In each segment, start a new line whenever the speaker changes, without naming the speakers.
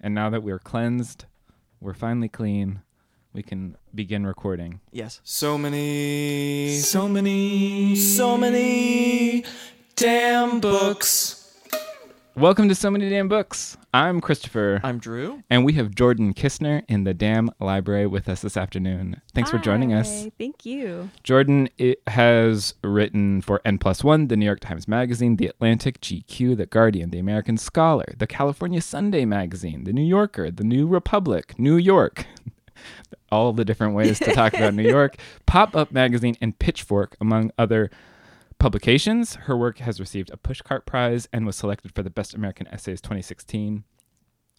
And now that we're cleansed, we're finally clean, we can begin recording.
Yes. So many, so many, so many damn books.
Welcome to So Many Damn Books. I'm Christopher,
I'm Drew.
and we have Jordan Kisner in the Damn Library with us this afternoon. Thanks for joining us.
Thank you.
Jordan it has written for N Plus One, the New York Times Magazine, The Atlantic, GQ, The Guardian, The American Scholar, The California Sunday Magazine, The New Yorker, The New Republic, New York. All the different ways to talk about New York, Pop Up Magazine, and Pitchfork, among other publications. Her work has received a Pushcart Prize and was selected for the Best American Essays 2016.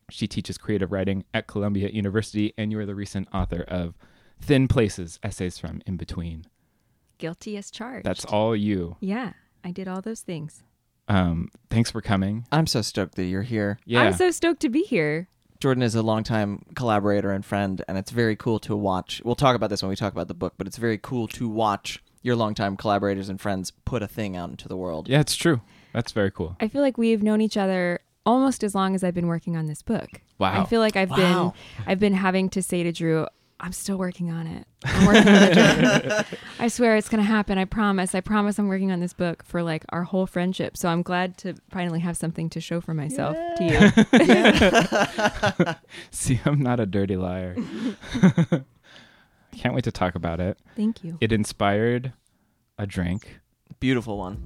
She teaches creative writing at Columbia University, and you are the recent author of Thin Places Essays from In Between.
Guilty as charged.
That's all you.
Yeah, I did all those things.
Um, thanks for coming.
I'm so stoked that you're here.
Yeah.
I'm so stoked to be here.
Jordan is a longtime collaborator and friend, and it's very cool to watch. We'll talk about this when we talk about the book, but it's very cool to watch your longtime collaborators and friends put a thing out into the world.
yeah, it's true. That's very cool.
I feel like we've known each other almost as long as I've been working on this book.
Wow.
I feel like I've
Wow.
been I've been having to say to Drew, I'm still working on it. I'm working on it. I swear it's gonna happen. I promise. I promise I'm working on this book for like our whole friendship. So I'm glad to finally have something to show for myself to you.
See, I'm not a dirty liar. Can't wait to talk about it.
Thank you.
It inspired a drink.
Beautiful one.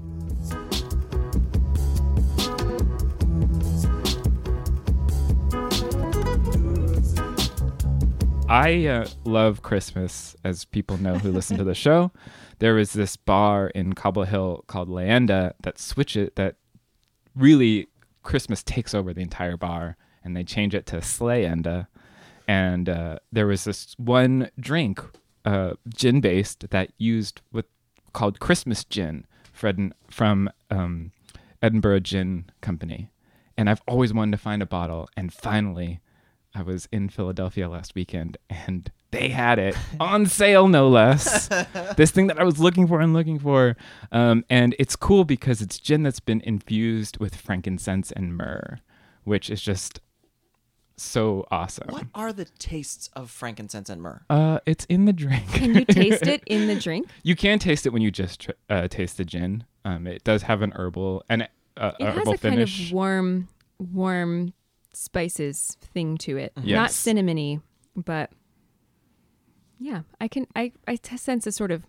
I uh, love Christmas, as people know who listen to the show. There was this bar in Cobble Hill called Leyenda that switch it that really Christmas takes over the entire bar, and they change it to Sleyenda. And uh, there was this one drink, uh, gin based, that used with called Christmas gin from from um, Edinburgh Gin Company. And I've always wanted to find a bottle, and finally, I was in Philadelphia last weekend and they had it on sale, no less. this thing that I was looking for and looking for. Um, and it's cool because it's gin that's been infused with frankincense and myrrh, which is just so awesome.
What are the tastes of frankincense and myrrh?
Uh, it's in the drink.
Can you taste it in the drink?
you can taste it when you just tr- uh, taste the gin. Um, it does have an herbal and uh,
It has
herbal
a kind
finish.
of warm, warm spices thing to it. Not
Yes.
cinnamony, but yeah, I can I I t- sense a sort of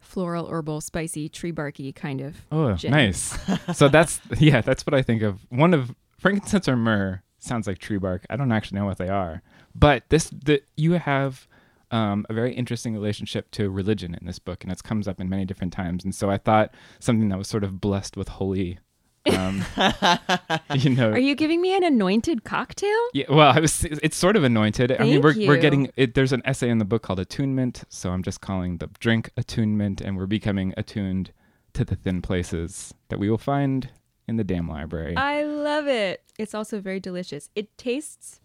floral, herbal, spicy, tree barky kind of.
Oh,
gin.
nice. so that's yeah, that's what I think of. One of frankincense or myrrh sounds like tree bark. I don't actually know what they are, but this the you have um, a very interesting relationship to religion in this book, and it comes up in many different times. And so I thought something that was sort of blessed with holy, um, you know.
Are you giving me an anointed cocktail?
yeah, well, I was. It's sort of anointed. I mean, we're we're getting. It, there's an essay in the book called Attunement, so I'm just calling the drink attunement, and we're becoming attuned to the thin places that we will find in the damn library.
I love it. It's also very delicious. It tastes,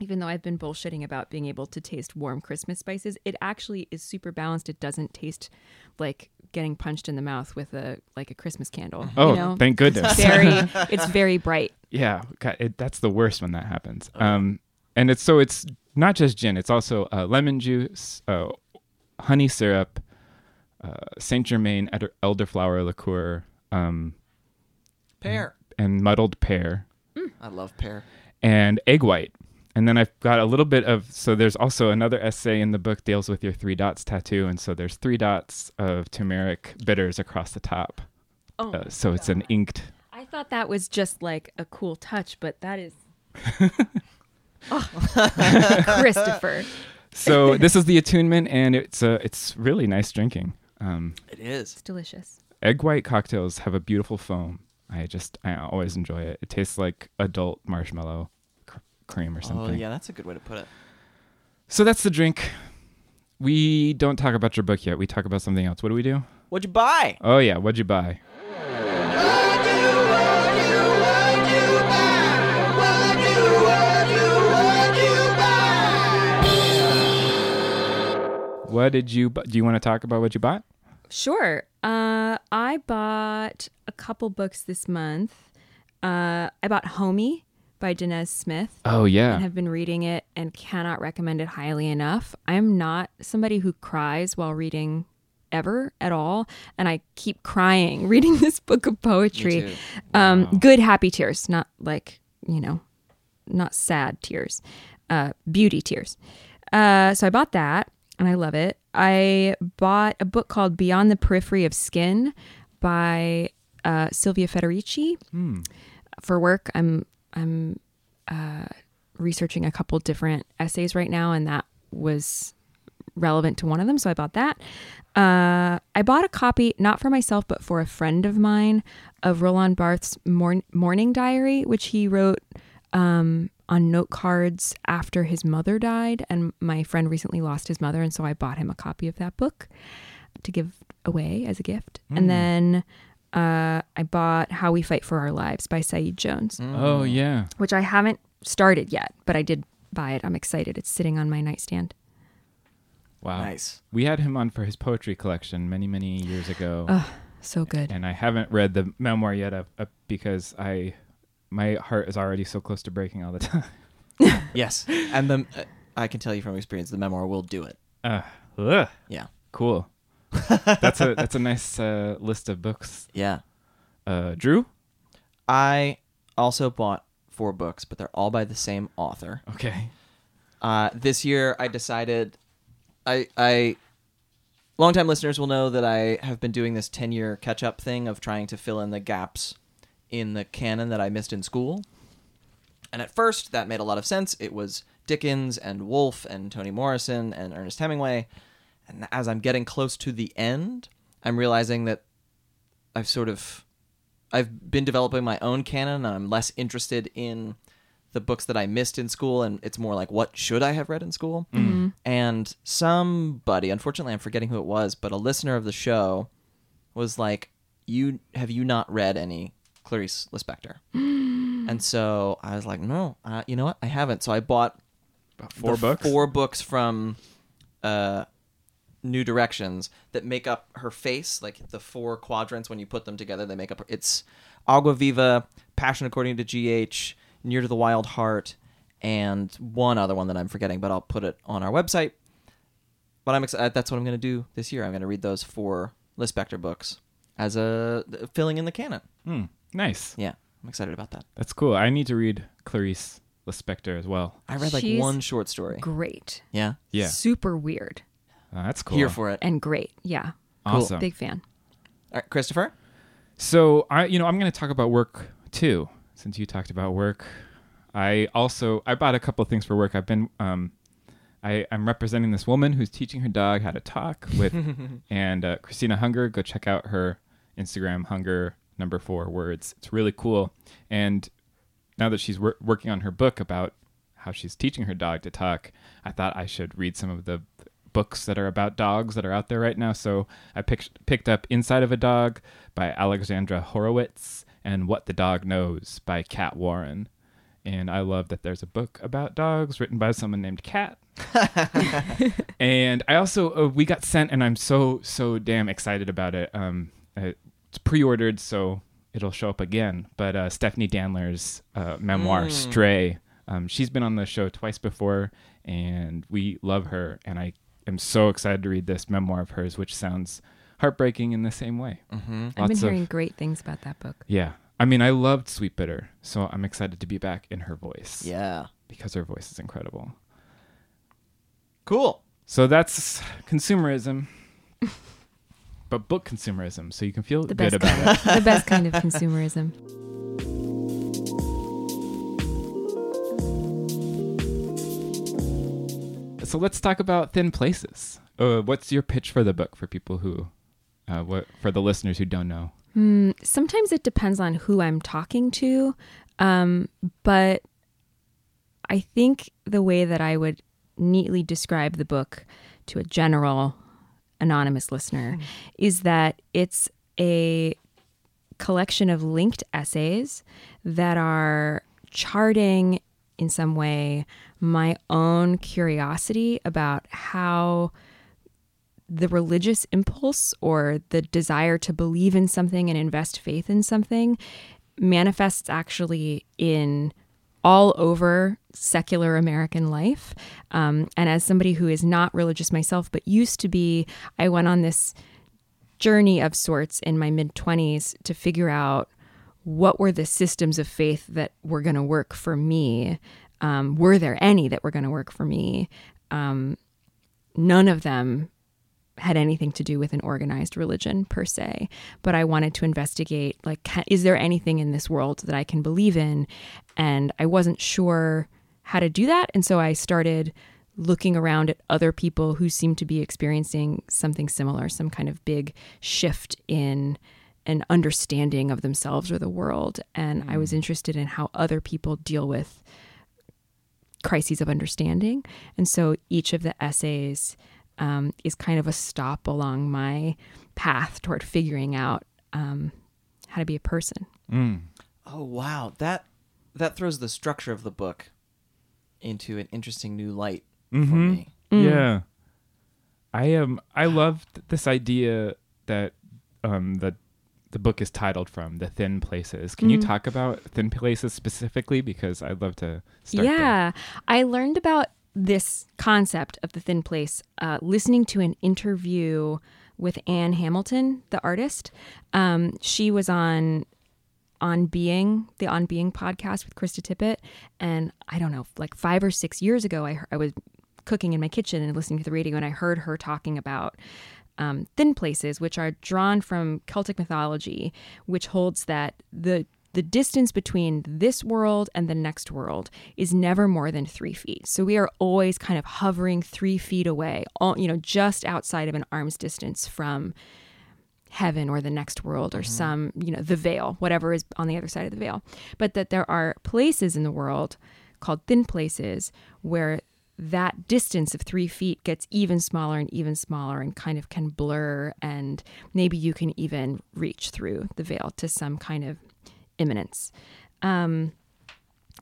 even though I've been bullshitting about being able to taste warm Christmas spices, it actually is super balanced. It doesn't taste like getting punched in the mouth with a like a Christmas candle.
oh,
you know?
thank goodness.
very it's very bright.
yeah, God, it, that's the worst when that happens. Um, and it's so it's not just gin; it's also uh, lemon juice, uh, honey syrup, uh, Saint Germain elderflower liqueur, um,
Pear.
and muddled pear.
I love pear.
and egg white. And then I've got a little bit of so there's also another essay in the book deals with your three dots tattoo, and so there's three dots of turmeric bitters across the top.
Oh,
Uh, so it's an inked.
I thought that was just like a cool touch, but that is. oh, Christopher.
So this is the attunement, and it's uh, it's really nice drinking. Um,
It is.
It's delicious.
egg white cocktails have a beautiful foam. I just I always enjoy it. It tastes like adult marshmallow cr- cream or something.
Oh
something.
yeah, that's a good way to put it.
So that's the drink. We don't talk about your book yet. We talk about something else. What do we do?
What'd you buy?
Oh yeah, what'd you buy? What did you? bu- Do you want to talk about what you bought?
Sure. Uh, I bought a couple books this month. Uh, I bought Homie by Danez Smith.
Oh yeah.
and have been reading it and cannot recommend it highly enough. I'm not somebody who cries while reading ever at all, and I keep crying reading this book of poetry.
too.
Um, good happy tears, not like you know, not sad tears, uh, beauty tears. Uh, so I bought that, and I love it. I bought a book called Beyond the Periphery of Skin by uh, Silvia Federici for work. I'm i'm uh, researching a couple different essays right now and that was relevant to one of them so i bought that. Uh, i bought a copy not for myself but for a friend of mine of roland barthes Morn- mourning diary which he wrote um, on note cards after his mother died and my friend recently lost his mother and so i bought him a copy of that book to give away as a gift and then uh, I bought How We Fight for Our Lives by Saeed Jones,
Oh yeah.
which I haven't started yet, but I did buy it. I'm excited. It's sitting on my nightstand.
Wow.
Nice.
We had him on for his poetry collection many many years ago,
Ugh, so good.
and I haven't read the memoir yet uh, uh, because I my heart is already so close to breaking all the time.
Yes, and the uh, I can tell you from experience, the memoir will do it.
Uh, ugh.
Yeah,
Cool. that's a that's a nice uh, list of books.
yeah.
Uh, Drew.
I also bought four books, but they're all by the same author.
Okay.
Uh, this year, I decided, I, I, longtime listeners will know that I have been doing this ten-year catch-up thing of trying to fill in the gaps in the canon that I missed in school. And at first, that made a lot of sense. It was Dickens and Wolfe and Toni Morrison and Ernest Hemingway. And as I'm getting close to the end, I'm realizing that I've sort of I've been developing my own canon and I'm less interested in the books that I missed in school and it's more like what should I have read in school? Mm-hmm. And somebody, unfortunately I'm forgetting who it was, but a listener of the show was like, "You have you not read any Clarice Lispector?" and so I was like, "No, uh, you know what? I haven't." So I bought
About four
the
books.
Four books from uh, New Directions that make up her face, like the four quadrants. When you put them together, they make up. Her, it's Agua Viva, Passion According to G.H., Near to the Wild Heart, and one other one that I'm forgetting, but I'll put it on our website. But I'm excited. That's what I'm going to do this year. I'm going to read those four Lispector books as a filling in the canon.
Hmm. Nice.
Yeah, I'm excited about that.
That's cool. I need to read Clarice Lispector as well.
I read like
She's
one short story.
Great.
Yeah,
Yeah.
Super weird
Uh, that's cool.
here for it.
and great. Yeah.
awesome.
Big fan.
All right, Christopher.
So I, you know, I'm going to talk about work too, since you talked about work. I also I bought a couple of things for work. I've been um, I I'm representing this woman who's teaching her dog how to talk with, and uh, Christina Hunger. Go check out her Instagram Hunger number four words. It's really cool. And now that she's wor- working on her book about how she's teaching her dog to talk, I thought I should read some of the books that are about dogs that are out there right now. So I picked picked up Inside of a Dog by Alexandra Horowitz and What the Dog Knows by Cat Warren. And I love that there's a book about dogs written by someone named Cat. and I also uh, we got sent, and I'm so so damn excited about it. Um, uh, it's pre-ordered, so it'll show up again. But uh, Stephanie Danler's uh, memoir "Stray," um, she's been on the show twice before, and we love her. And I am so excited to read this memoir of hers, which sounds heartbreaking in the same way.
Mm-hmm.
I've been
Lots of-
hearing great things about that book.
Yeah. I mean, I loved Sweetbitter, so I'm excited to be back in her voice.
Yeah.
Because her voice is incredible.
Cool.
So that's consumerism. but book consumerism, so you can feel
The
good about it.
the best kind of consumerism.
So let's talk about Thin Places. Uh, what's your pitch for the book for people who, uh, what for the listeners who don't know?
Hmm, sometimes it depends on who I'm talking to, um, but I think the way that I would neatly describe the book to a general anonymous listener hmm. is that it's a collection of linked essays that are charting in some way my own curiosity about how the religious impulse or the desire to believe in something and invest faith in something manifests actually in all over secular American life. Um, and as somebody who is not religious myself, but used to be, I went on this journey of sorts in my mid 20s to figure out what were the systems of faith that were going to work for me. Um, were there any that were going to work for me? Um, none of them had anything to do with an organized religion per se but i wanted to investigate like is there anything in this world that i can believe in? And i wasn't sure how to do that and so i started looking around at other people who seemed to be experiencing something similar some kind of big shift in an understanding of themselves or the world. And i was mm. interested in how other people deal with crises of understanding. And so each of the essays um, is kind of a stop along my path toward figuring out um, how to be a person.
Mm.
Oh wow, that that throws the structure of the book into an interesting new light for
Mhm.
me.
Mm.
Yeah, I am. I loved this idea that um, the the book is titled from the thin places. Can you
Mm.
talk about thin places specifically? Because I'd love to start. there.
yeah, I learned about this concept of the thin place uh, listening to an interview with Ann Hamilton, the artist. Um, she was on on being the on being podcast with krista tippett and i don't know like five or six years ago i, I was cooking in my kitchen and listening to the radio and i heard her talking about um, thin places which are drawn from celtic mythology which holds that the the distance between this world and the next world is never more than three feet. So we are always kind of hovering three feet away, all, you know, just outside of an arm's distance from heaven or the next world or mm-hmm. some, you know, the veil, whatever is on the other side of the veil. But that there are places in the world called thin places where that distance of three feet gets even smaller and even smaller and kind of can blur. And maybe you can even reach through the veil to some kind of imminence. Um,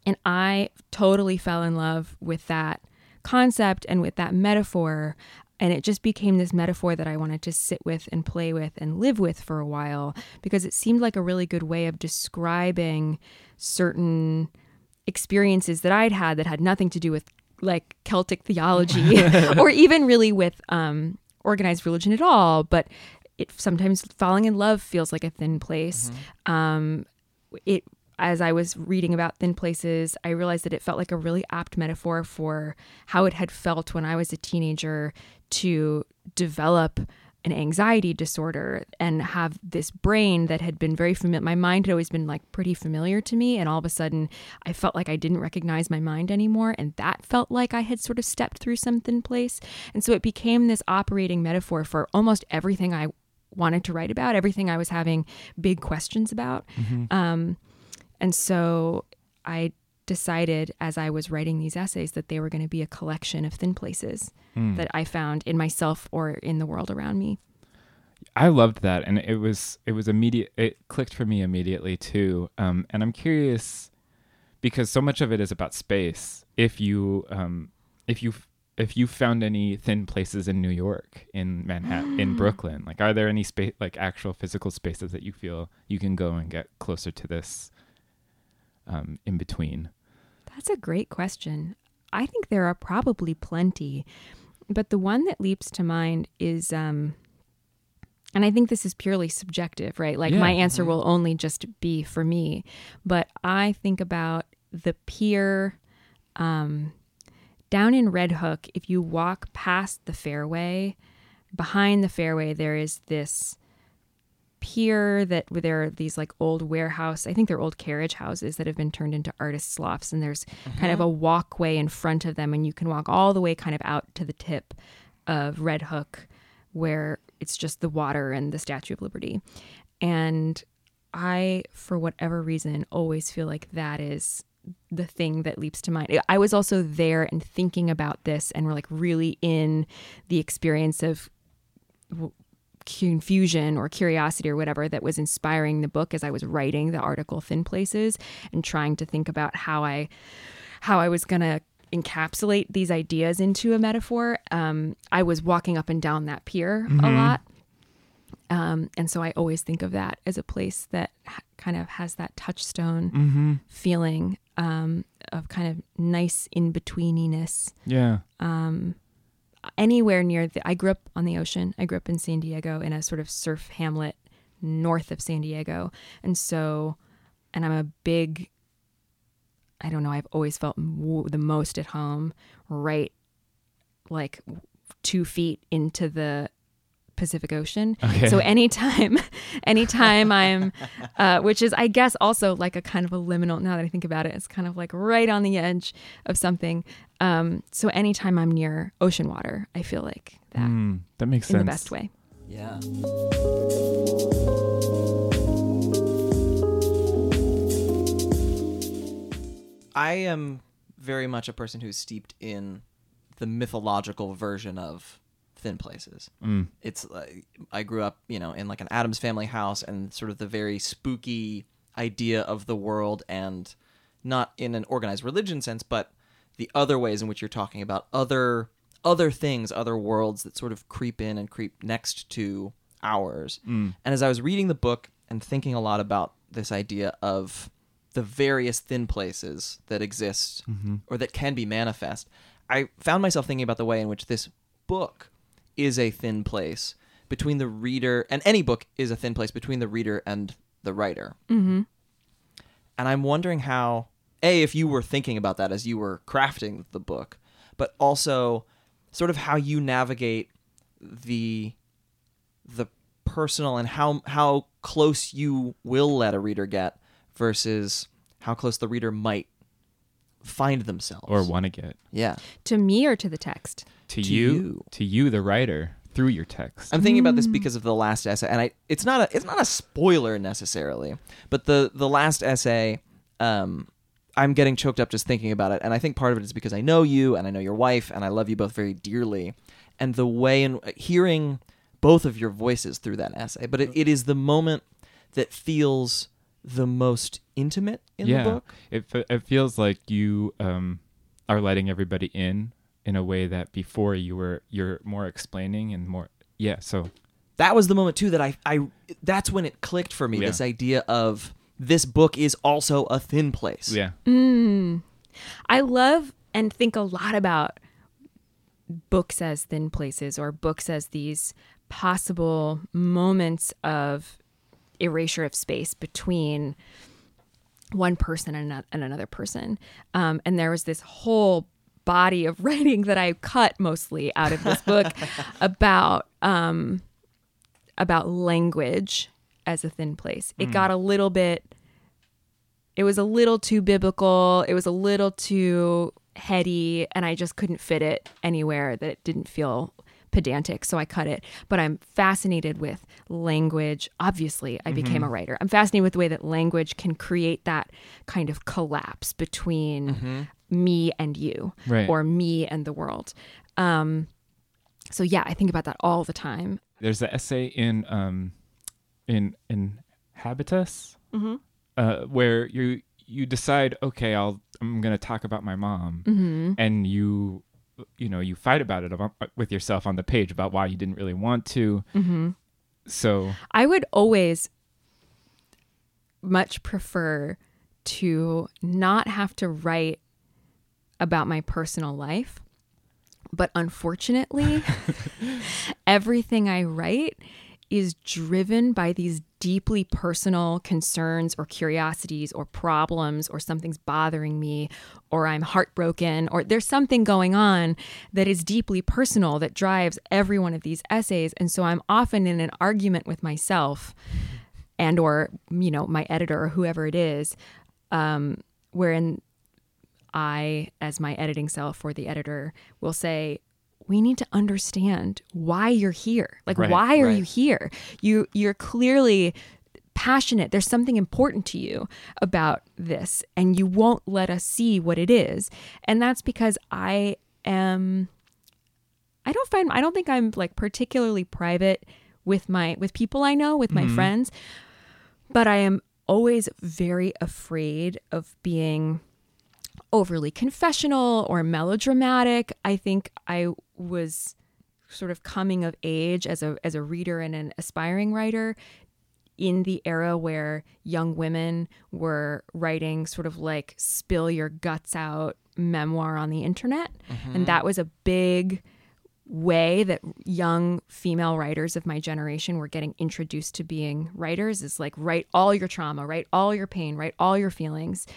and I totally fell in love with that concept and with that metaphor. And it just became this metaphor that I wanted to sit with and play with and live with for a while because it seemed like a really good way of describing certain experiences that I'd had that had nothing to do with like Celtic theology or even really with um, organized religion at all. But it sometimes falling in love feels like a thin place. Um, it as I was reading about thin places, I realized that it felt like a really apt metaphor for how it had felt when I was a teenager to develop an anxiety disorder and have this brain that had been very familiar. My mind had always been like pretty familiar to me. And all of a sudden, I felt like I didn't recognize my mind anymore. And that felt like I had sort of stepped through some thin place. And so it became this operating metaphor for almost everything I wanted to write about, everything I was having big questions about. Um, and so I decided as I was writing these essays that they were going to be a collection of thin places
Mm.
that I found in myself or in the world around me.
I loved that, and it was it was immediate. It clicked for me immediately too. Um, and I'm curious because so much of it is about space. If you um, if you if you found any thin places in New York, in Manhattan, in Brooklyn, like are there any space like actual physical spaces that you feel you can go and get closer to this um, in between?
That's a great question. I think there are probably plenty, but the one that leaps to mind is um, and I think this is purely subjective, right? Like
Yeah.
my answer will only just be for me, but I think about the pier um, down in Red Hook. If you walk past the fairway, behind the fairway, there is this pier that where there are these like old warehouse i think they're old carriage houses that have been turned into artists lofts and there's mm-hmm. kind of a walkway in front of them and you can walk all the way kind of out to the tip of red hook where it's just the water and the statue of liberty and i for whatever reason always feel like that is the thing that leaps to mind i was also there and thinking about this and we're like really in the experience of confusion or curiosity or whatever that was inspiring the book as I was writing the article Thin Places and trying to think about how I how I was going to encapsulate these ideas into a metaphor. Um, I was walking up and down that pier a lot. Um, and so I always think of that as a place that ha- kind of has that touchstone
Mm-hmm.
feeling um, of kind of nice in betweeniness
Yeah.
Um, anywhere near the I grew up on the ocean. I grew up in San Diego in a sort of surf hamlet north of San Diego. And so and I'm a big I don't know, I've always felt w- the most at home right like 2 feet into the Pacific Ocean.
Okay.
So anytime, anytime I'm, uh, which is I guess also like a kind of a liminal. Now that I think about it, it's kind of like right on the edge of something. Um, so anytime I'm near ocean water, I feel like that
Mm, that makes
in
sense.
the best way.
Yeah. I am very much a person who's steeped in the mythological version of Thin Places.
Mm.
It's uh, I grew up, you know, in like an Addams family house and sort of the very spooky idea of the world and not in an organized religion sense, but the other ways in which you're talking about other other things, other worlds that sort of creep in and creep next to ours. And as I was reading the book and thinking a lot about this idea of the various thin places that exist or that can be manifest, I found myself thinking about the way in which this book is a thin place between the reader, and any book is a thin place between the reader and the writer.
Mm-hmm.
And I'm wondering how, A, if you were thinking about that as you were crafting the book, but also sort of how you navigate the the personal and how how close you will let a reader get versus how close the reader might find themselves
Or want to get
yeah
To me or to the text?
To,
To
you,
you.
to you, the writer, through your text.
I'm thinking about this because of the last essay, and I it's not a it's not a spoiler necessarily, but the the last essay, um, I'm getting choked up just thinking about it, and I think part of it is because I know you and I know your wife, and I love you both very dearly, and the way in hearing both of your voices through that essay, but it, it is the moment that feels the most intimate in
yeah,
the book.
it it feels like you um are letting everybody in in a way that before you were you're more explaining and more yeah. So
that was the moment too that I, I that's when it clicked for me
Yeah.
this idea of this book is also a thin place
yeah,
Mm. I love and think a lot about books as thin places or books as these possible moments of erasure of space between one person and another person. Um, and there was this whole body of writing that I cut mostly out of this book about um, about language as a thin place. It hmm. got a little bit it was a little too biblical. It was a little too heady, and I just couldn't fit it anywhere that it didn't feel pedantic. So I cut it. But I'm fascinated with language. Obviously, I became mm-hmm. a writer. I'm fascinated with the way that language can create that kind of collapse between mm-hmm. Me and you,
Right.
or me and the world. Um, so yeah, I think about that all the time.
there's an essay in um in in Habitus uh, where you you decide okay I'll I'm gonna talk about my mom
Mm-hmm.
and you you know you fight about it about, with yourself on the page about why you didn't really want to
Mm-hmm.
so
I would always much prefer to not have to write about my personal life. But unfortunately, everything I write is driven by these deeply personal concerns or curiosities or problems or something's bothering me or I'm heartbroken or there's something going on that is deeply personal that drives every one of these essays and so I'm often in an argument with myself and or you know my editor or whoever it is um, wherein I as my editing self or the editor will say we need to understand why you're here. Like
Right,
why are
right.
you here? You you're clearly passionate. There's something important to you about this and you won't let us see what it is. And that's because I am I don't find I don't think I'm like particularly private with my with people I know, with my mm-hmm. friends, but I am always very afraid of being overly confessional or melodramatic. I think I was sort of coming of age as a as a reader and an aspiring writer in the era where young women were writing sort of like spill your guts out memoir on the internet. And mm-hmm. that was a big way that young female writers of my generation were getting introduced to being writers is like write all your trauma write all your pain write all your feelings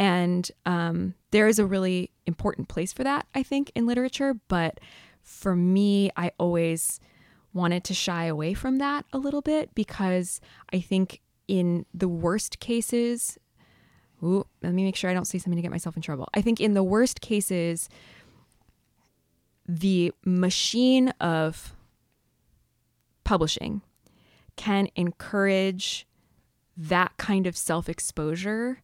and um, there is a really important place for that i think in literature. But for me i always wanted to shy away from that a little bit because i think in the worst cases ooh, let me make sure i don't say something to get myself in trouble. I think in the worst cases the machine of publishing can encourage that kind of self exposure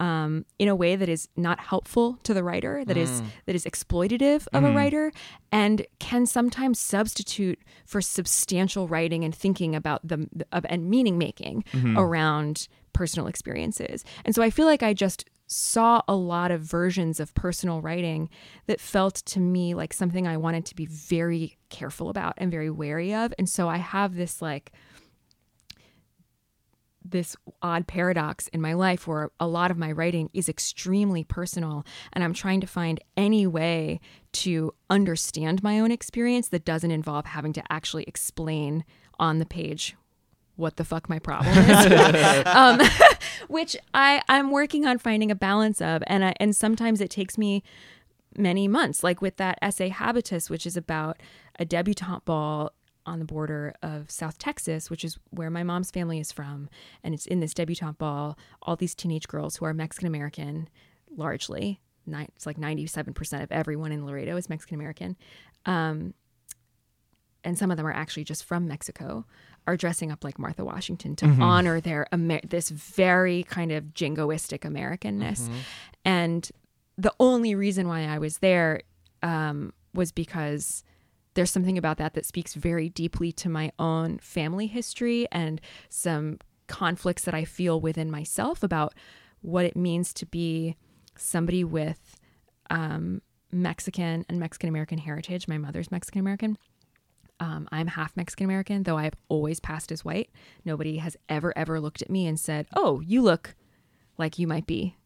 um, in a way that is not helpful to the writer, that is mm. that is exploitative of a mm-hmm. writer, and can sometimes substitute for substantial writing and thinking about the of and meaning making mm-hmm. around personal experiences. And so I feel like I just saw a lot of versions of personal writing that felt to me like something I wanted to be very careful about and very wary of. And so I have this like this odd paradox in my life where a lot of my writing is extremely personal and I'm trying to find any way to understand my own experience that doesn't involve having to actually explain on the page what the fuck my problem is. Um, which I I'm working on finding a balance of and I, and sometimes it takes me many months like with that essay habitus which is about a debutante ball on the border of South Texas, which is where my mom's family is from. And it's in this debutante ball, all these teenage girls who are Mexican American, largely. It's like 97% of everyone in Laredo is Mexican American. Um, and some of them are actually just from Mexico, are dressing up like Martha Washington to honor their Amer- this very kind of jingoistic Americanness. And the only reason why I was there um, was because there's something about that that speaks very deeply to my own family history and some conflicts that I feel within myself about what it means to be somebody with um, Mexican and Mexican American heritage. My mother's Mexican American. Um, I'm half Mexican American, though I've always passed as white. Nobody has ever, ever looked at me and said, Oh, you look like you might be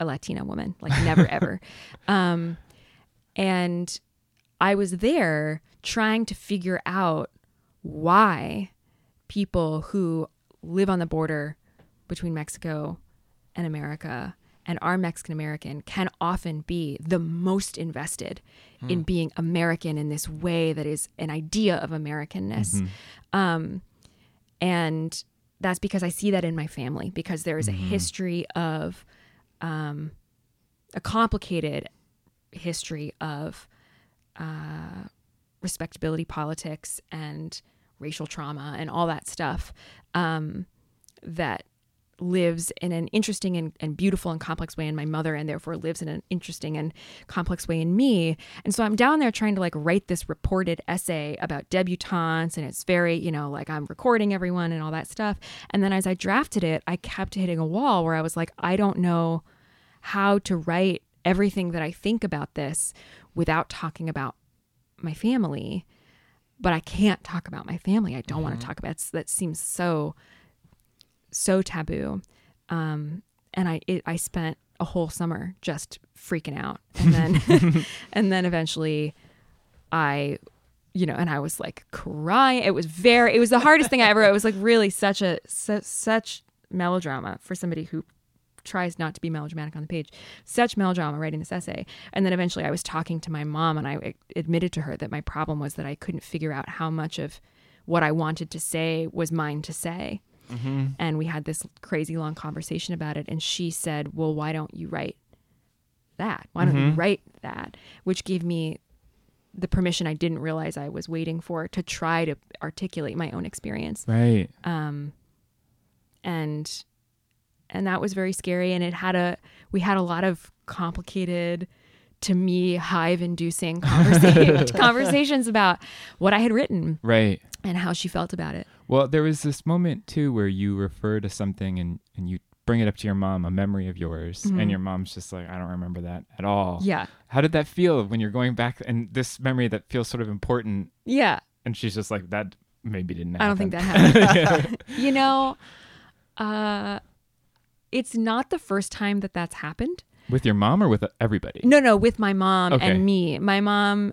a Latina woman. Like, never, ever. Um, and I was there trying to figure out why people who live on the border between Mexico and America and are Mexican American can often be the most invested in being American in this way that is an idea of Americanness. Um, and that's because I see that in my family, because there is a history of um, a complicated history of uh, respectability politics and racial trauma and all that stuff um, that lives in an interesting and, and beautiful and complex way in my mother and therefore lives in an interesting and complex way in me. And so i'm down there trying to like write this reported essay about debutantes and it's very you know like i'm recording everyone and all that stuff. And then as i drafted it i kept hitting a wall where i was like i don't know how to write everything that i think about this without talking about my family but i can't talk about my family i don't want to talk about it that seems so so taboo um and i it, i spent a whole summer just freaking out and then and then eventually i you know, and I was like crying. It was very, it was the hardest thing I ever. It was like really such a su- such melodrama for somebody who tries not to be melodramatic on the page. Such melodrama writing this essay. And then eventually I was talking to my mom and I admitted to her that my problem was that I couldn't figure out how much of what I wanted to say was mine to say. And we had this crazy long conversation about it. And she said, Well, why don't you write that? Why don't you write that? Which gave me the permission I didn't realize I was waiting for to try to articulate my own experience.
Right.
Um, and and that was very scary. And it had a we had a lot of complicated, to me, hive inducing conversa- conversations about what I had written
Right.
and how she felt about it.
Well, there was this moment too where you refer to something and, and you bring it up to your mom, a memory of yours, and your mom's just like, I don't remember that at all.
Mm-hmm. Yeah.
How did that feel when you're going back and this memory that feels sort of important
Yeah.
and she's just like, that maybe didn't happen.
I don't think that happened. you know, uh, it's not the first time that that's happened.
With your mom or with everybody?
No, no, with my mom
Okay.
and me. My mom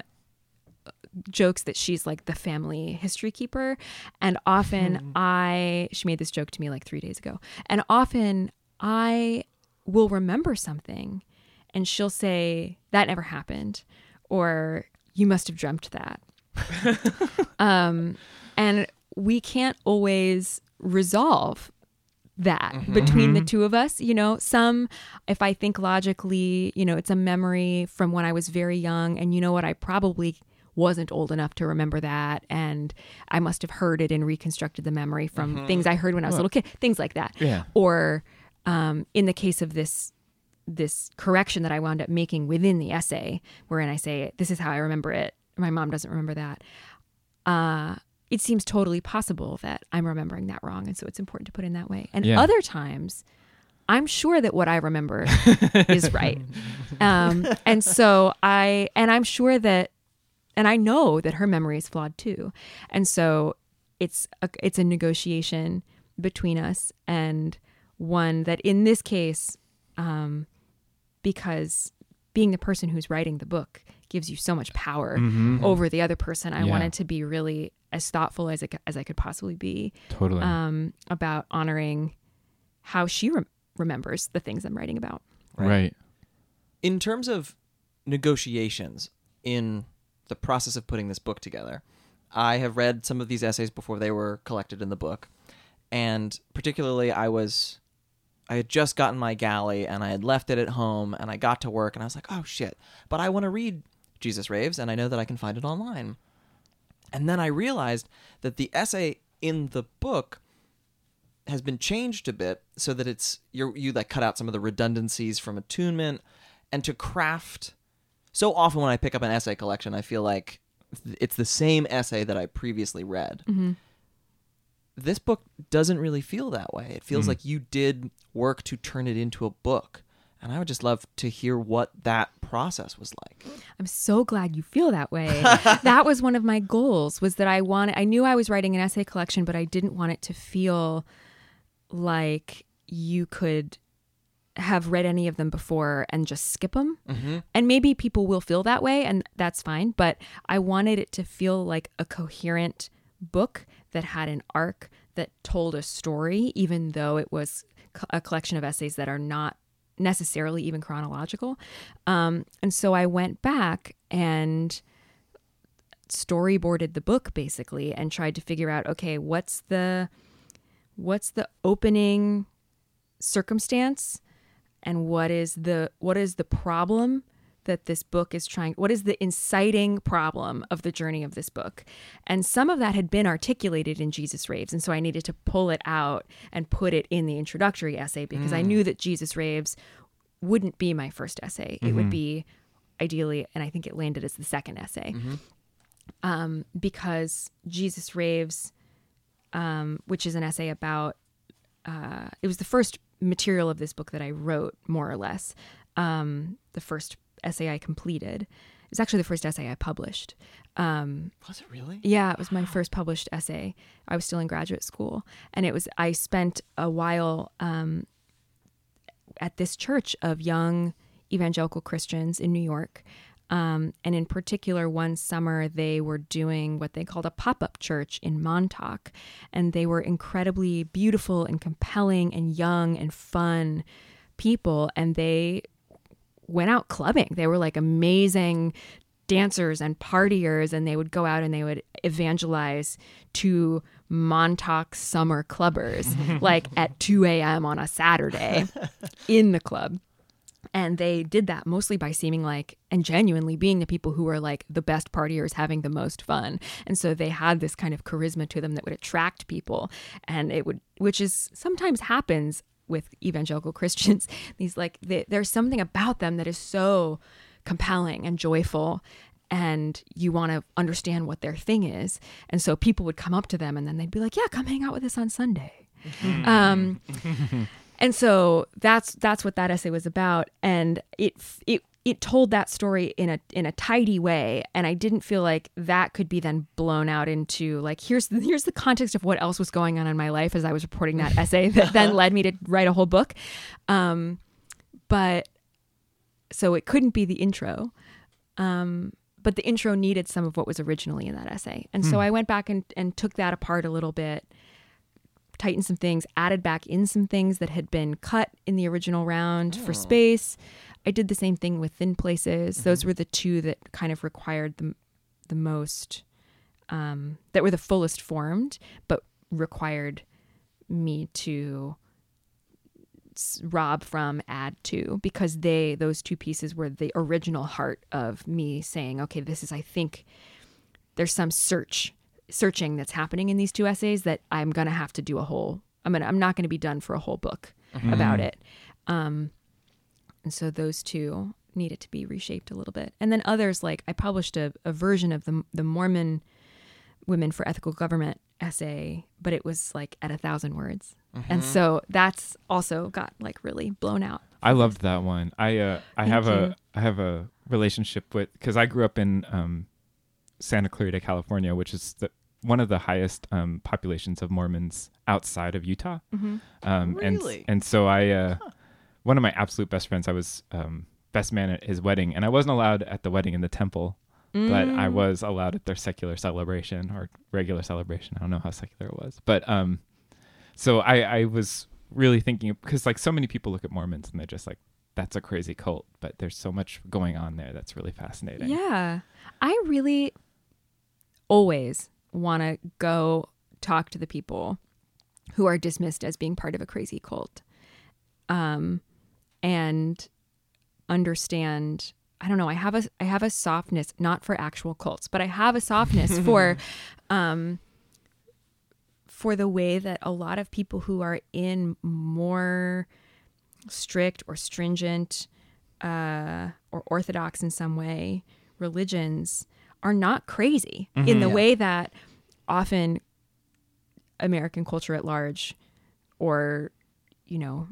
jokes that she's like the family history keeper and often I she made this joke to me like 3 days ago. And often I will remember something and she'll say that never happened or you must have dreamt that. um and we can't always resolve that between the two of us you know? Some if i think logically you know it's a memory from when i was very young and you know what? I probably wasn't old enough to remember that and i must have heard it and reconstructed the memory from things i heard when i was a little kid things like that.
Yeah.
or um, in the case of this this correction that i wound up making within the essay wherein i say this is how i remember it. My mom doesn't remember that. Uh, it seems totally possible that I'm remembering that wrong. And so it's important to put in that way. And
Yeah.
other times, I'm sure that what I remember is right. Um, and so I, and I'm sure that, and I know that her memory is flawed too. And so it's a, it's a negotiation between us and one that in this case, um, because being the person who's writing the book gives you so much power over the other person. I
Yeah.
wanted to be really as thoughtful as I, c- as I could possibly be
Totally.
um, about honoring how she rem- remembers the things I'm writing about.
right.
in terms of negotiations in the process of putting this book together, I have read some of these essays before they were collected in the book, and particularly I was I had just gotten my galley and I had left it at home and I got to work and I was like, "Oh shit, but I want to read Jesus Raves and I know that I can find it online." And then I realized that the essay in the book has been changed a bit so that it's you you like cut out some of the redundancies from attunement and to craft so often when I pick up an essay collection I feel like it's the same essay that I previously read. Mm-hmm. This book doesn't really feel that way. It feels mm. like you did work to turn it into a book. And I would just love to hear what that process was like.
I'm so glad you feel that way. that was one of my goals was that I wanted I knew I was writing an essay collection but I didn't want it to feel like you could have read any of them before and just skip them. Mm-hmm. And maybe people will feel that way and that's fine, but I wanted it to feel like a coherent book that had an arc that told a story even though it was a collection of essays that are not necessarily even chronological. Um, and so I went back and storyboarded the book basically and tried to figure out okay, what's the what's the opening circumstance and what is the what is the problem that this book is trying what is the inciting problem of the journey of this book? And some of that had been articulated in jesus raves and so i needed to pull it out and put it in the introductory essay because i knew that jesus raves wouldn't be my first essay. It would be ideally and i think it landed as the second essay. Um, because jesus raves um, which is an essay about uh, it was the first material of this book that I wrote, more or less. Um, the first essay I completed. It's actually the first essay I published. Um,
Was it really?
yeah, it was my first published essay. I was still in graduate school, and it was. I spent a while um, at this church of young evangelical Christians in New York, Um, and in particular, one summer they were doing what they called a pop up church in Montauk. And they were incredibly beautiful and compelling and young and fun people. And they went out clubbing. They were like amazing dancers and partiers. And they would go out and they would evangelize to Montauk summer clubbers, like at 2 a.m. on a Saturday in the club and they did that mostly by seeming like and genuinely being the people who were like the best partiers having the most fun and so they had this kind of charisma to them that would attract people and it would which is sometimes happens with evangelical christians these like they, there's something about them that is so compelling and joyful and you want to understand what their thing is. And so people would come up to them and then they'd be like yeah come hang out with us on sunday. Um, and so that's that's what that essay was about. And it it it told that story in a in a tidy way and i didn't feel like that could be then blown out into like here's the, here's the context of what else was going on in my life as i was reporting that essay that then led me to write a whole book. Um but so it couldn't be the intro um but the intro needed some of what was originally in that essay. And so i went back and, and took that apart a little bit tightened some things, added back in some things that had been cut in the original round for space. I did the same thing with thin places. Those were the two that kind of required the the most, um, that were the fullest formed, but required me to rob from add to because they those two pieces were the original heart of me saying okay this is i think there's some search searching that's happening in these two essays that I'm gonna have to do a whole. I'm gonna. I'm not gonna be done for a whole book about it. Um, and so those two needed to be reshaped a little bit. And then others, like I published a, a version of the the Mormon Women for Ethical Government essay, but it was like at a thousand words, and so that's also got like really blown out.
I loved that one. I uh, I have
you.
a I have a relationship with because I grew up in um, Santa Clarita, California, which is the, one of the highest um, populations of Mormons outside of Utah.
Mm-hmm.
Um,
Really?
And and so I uh, one of my absolute best friends. I was um, best man at his wedding, and I wasn't allowed at the wedding in the temple. But I was allowed at their secular celebration or regular celebration. I don't know how secular it was, but um, so I, I was really thinking because like so many people look at Mormons and they're just like that's a crazy cult, but there's so much going on there that's really fascinating.
Yeah. I really always want to go talk to the people who are dismissed as being part of a crazy cult. Um and understand I don't know, I have a I have a softness not for actual cults, but I have a softness for um for the way that a lot of people who are in more strict or stringent uh, or orthodox in some way religions are not crazy in the
Yeah.
way that often American culture at large or you know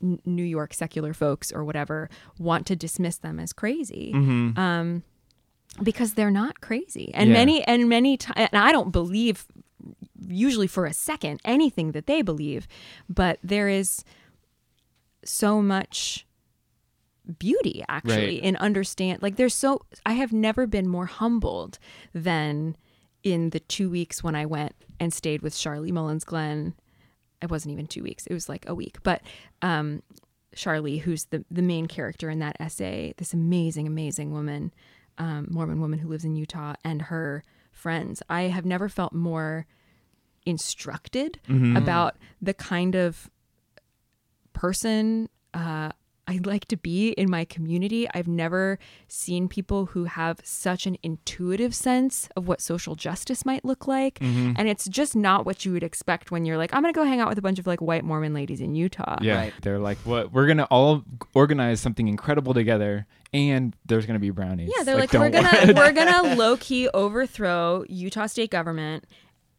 New York secular folks or whatever want to dismiss them as crazy um, because they're not crazy and
Yeah.
many and many times and I don't believe usually for a second anything that they believe but there is so much beauty actually
Right.
in understand like there's so I have never been more humbled than in the two weeks when I went and stayed with Sharlee Mullins Glenn. It wasn't even two weeks; it was like a week. But um, Sharlee, who's the the main character in that essay, this amazing, amazing woman, um, Mormon woman who lives in Utah, and her friends. I have never felt more instructed about the kind of person uh, I like to be in my community. I've never seen people who have such an intuitive sense of what social justice might look like. Mm-hmm. And it's just not what you would expect when you're like, I'm going to go hang out with a bunch of like white Mormon ladies in Utah.
Yeah,
Right.
they're like, "What? We're gonna all organize something incredible together, and there's gonna be brownies."
Yeah, they're like, we're gonna
worry."
we're gonna low key overthrow Utah state government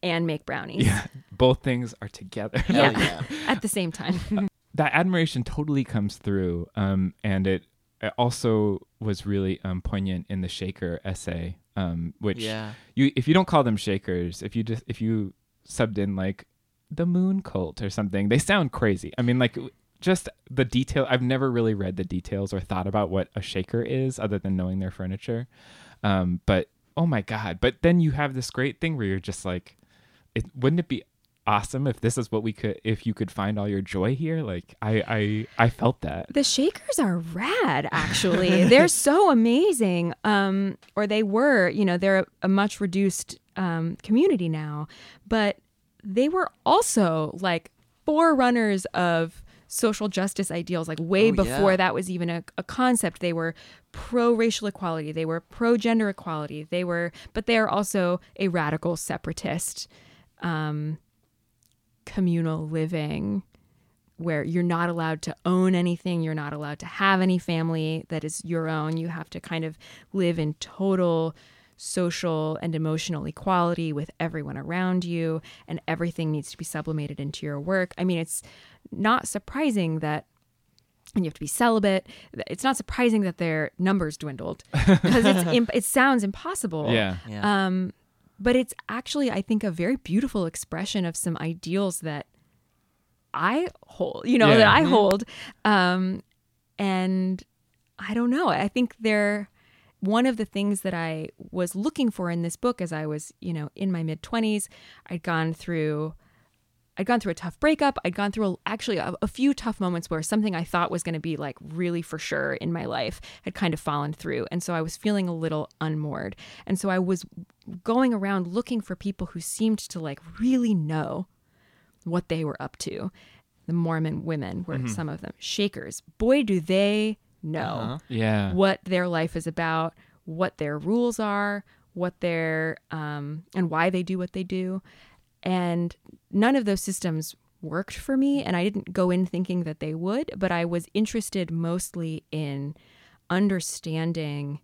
and make brownies.
yeah, both things are together.
Hell yeah.
At the same time.
that admiration totally comes through um, and it, it also was really um, poignant in the shaker essay um, which
Yeah.
you if you don't call them shakers if you just if you subbed in like the moon cult or something they sound crazy i mean like just the detail. I've never really read the details or thought about what a shaker is, other than knowing their furniture. Um, but oh my god! But then you have this great thing where you're just like, it wouldn't it be awesome if this is what we could if you could find all your joy here like i i i felt that
The Shakers are rad, actually. they're so amazing. Um, or they were, you know, they're a, a much reduced um, community now, but they were also like forerunners of social justice ideals, like way
Oh,
before
yeah.
that was even a, a concept. They were pro racial equality, they were pro gender equality, they were, but they are also a radical separatist, um, communal living where you're not allowed to own anything, you're not allowed to have any family that is your own. You have to kind of live in total social and emotional equality with everyone around you, and everything needs to be sublimated into your work. I mean, it's not surprising that. And you have to be celibate. It's not surprising that their numbers dwindled because it's imp- it sounds impossible.
yeah
Yeah.
Um, but it's actually, I think, a very beautiful expression of some ideals that I hold, you know,
Yeah.
that I hold. Um, and I don't know. I think they're one of the things that I was looking for in this book as I was, you know, in my mid 20s. I'd gone through. I'd gone through a tough breakup. I'd gone through a, actually a, a few tough moments where something I thought was going to be like really for sure in my life had kind of fallen through. And so I was feeling a little unmoored. And so I was going around looking for people who seemed to like really know what they were up to. The Mormon women were some of them. Shakers. Boy, do they know
Uh-huh.
yeah
what their life is about, what their rules are, what their um, and why they do what they do, and none of those systems worked for me, and I didn't go in thinking that they would, but I was interested mostly in understanding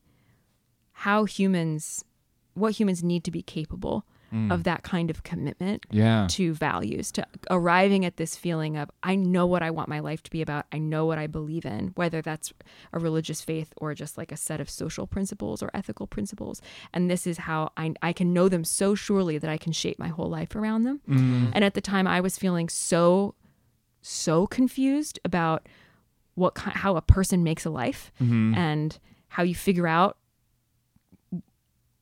how humans, what humans need to be capable Mm. of that kind of commitment
yeah
to values, to arriving at this feeling of, I know what I want my life to be about. I know what I believe in, whether that's a religious faith or just like a set of social principles or ethical principles. And this is how I, I can know them so surely that I can shape my whole life around them. Mm. And at the time, I was feeling so, so confused about what how a person makes a life mm-hmm. and how you figure out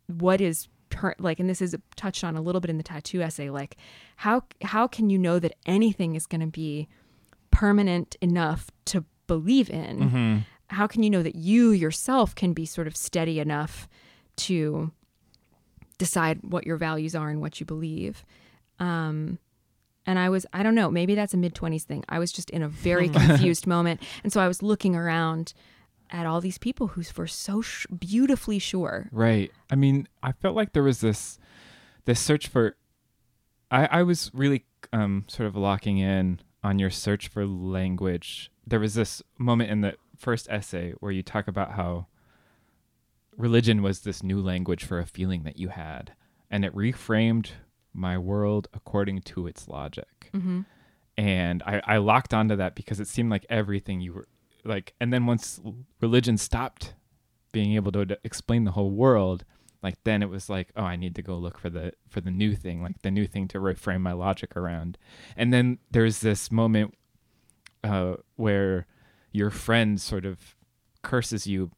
what is per- like and this is touched on a little bit in the tattoo essay like how how can you know that anything is going to be permanent enough to believe in how can you know that you yourself can be sort of steady enough to decide what your values are and what you believe um and I was, I don't know, maybe that's a mid 20s thing. I was just in a very confused moment. And so I was looking around at all these people who were so sh- beautifully sure.
Right. I mean, I felt like there was this this search for I I was really um sort of locking in on your search for language. There was this moment in the first essay where you talk about how religion was this new language for a feeling that you had and it reframed my world according to its logic. And I, I locked onto that because it seemed like everything you were like, and then once religion stopped being able to d- explain the whole world, like then it was like, oh, I need to go look for the for the new thing, like the new thing to reframe my logic around. And then there's this moment uh, where your friend sort of curses you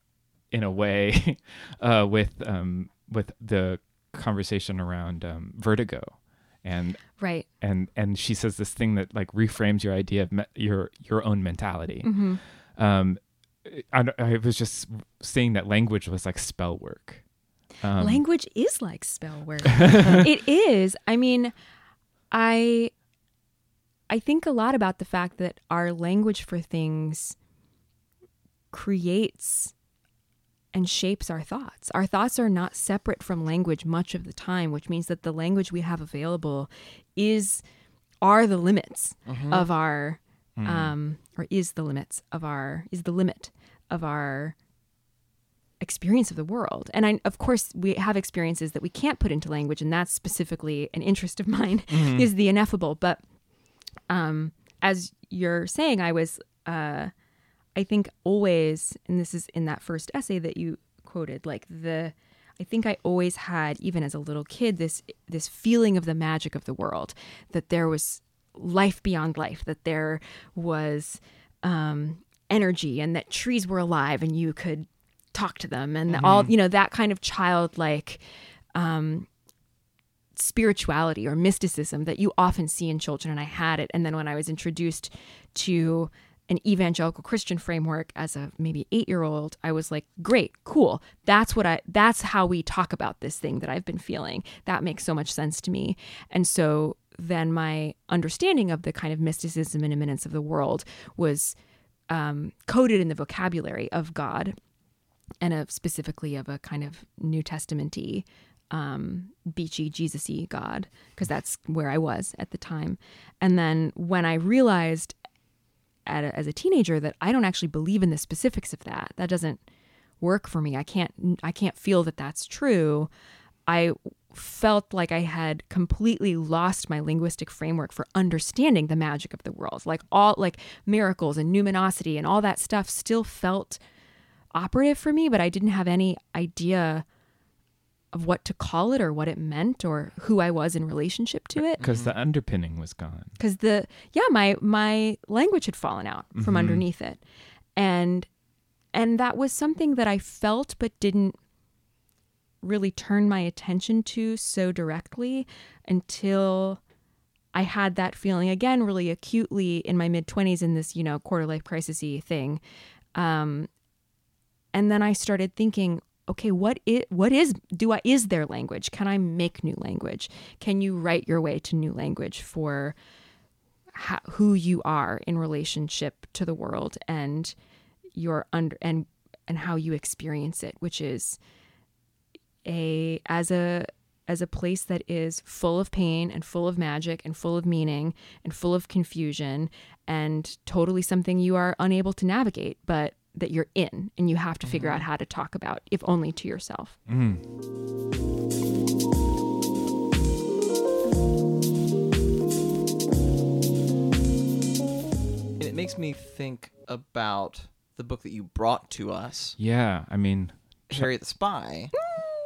in a way uh, with um, with the conversation around um, vertigo, and
Right.
and and she says this thing that like reframes your idea of me- your your own mentality. Um, I, I was just saying that language was like spell work. Um,
Language is like spell work. it is. I mean, I I think a lot about the fact that our language for things creates and shapes our thoughts. Our thoughts are not separate from language much of the time, which means that the language we have available is are the limits of our um or is the limits of our is the limit of our experience of the world. And I, of course, we have experiences that we can't put into language, and that's specifically an interest of mine is the ineffable. But um, as you're saying, I was, uh, I think, always, and this is in that first essay that you quoted, like the. I think I always had, even as a little kid, this this feeling of the magic of the world, that there was life beyond life, that there was um, energy and that trees were alive and you could talk to them and all you know that kind of childlike um, spirituality or mysticism that you often see in children and I had it. And then when I was introduced to an evangelical Christian framework as a maybe 8-year-old I was like great cool. That's what I that's how we talk about this thing that I've been feeling. That makes so much sense to me. And so then my understanding of the kind of mysticism and immanence of the world was um, coded in the vocabulary of God and of specifically of a kind of New Testament-y um, beachy, Jesus-y God, because that's where I was at the time. And then when I realized a, as a teenager that I don't actually believe in the specifics of that, that doesn't work for me. I can't, I can't feel that that's true. I felt like I had completely lost my linguistic framework for understanding the magic of the world. Like all, like miracles and numinosity and all that stuff still felt operative for me, but I didn't have any idea of what to call it or what it meant or who I was in relationship to it.
because the underpinning was gone.
Because the yeah, my my language had fallen out from
Mhm.
underneath it, and and that was something that I felt but didn't really turn my attention to so directly until I had that feeling again really acutely in my mid 20s in this, you know, quarter life crisisy thing. Um, and then I started thinking, okay, what is what is do I is there language? Can I make new language? Can you write your way to new language for how, who you are in relationship to the world and your under and and how you experience it, which is a as a as a place that is full of pain and full of magic and full of meaning and full of confusion and totally something you are unable to navigate but that you're in and you have to figure out how to talk about if only to yourself.
Mm.
And it makes me think about the book that you brought to us,
Yeah, I mean,
Harriet the Spy,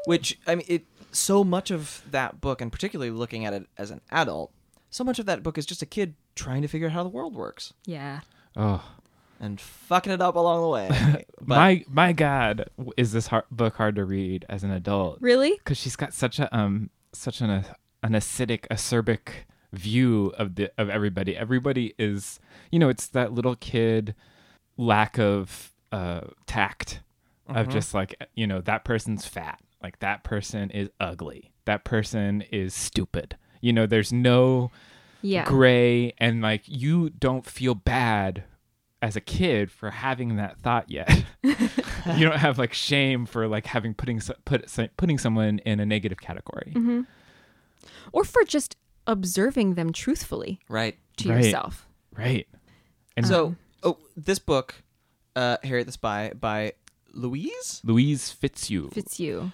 which I mean, it so much of that book, and particularly looking at it as an adult, so much of that book is just a kid trying to figure out how the world works
yeah
oh
and fucking it up along the way. But
my my God, is this hard, book hard to read as an adult?
really
Because she's got such a um such an an acidic, acerbic view of the of everybody. Everybody is, you know, it's that little kid lack of uh tact of
Mhm.
just like you know that person's fat, like that person is ugly, that person is stupid. You know, there's no
yeah
gray and like you don't feel bad as a kid for having that thought yet. you don't have like shame for like having putting put putting someone in a negative category.
hmm or for just observing them truthfully
right.
to
Right.
yourself
Right. And
So, oh, this book, uh, Harriet the Spy by Louise.
Louise Fitzhugh.
fits you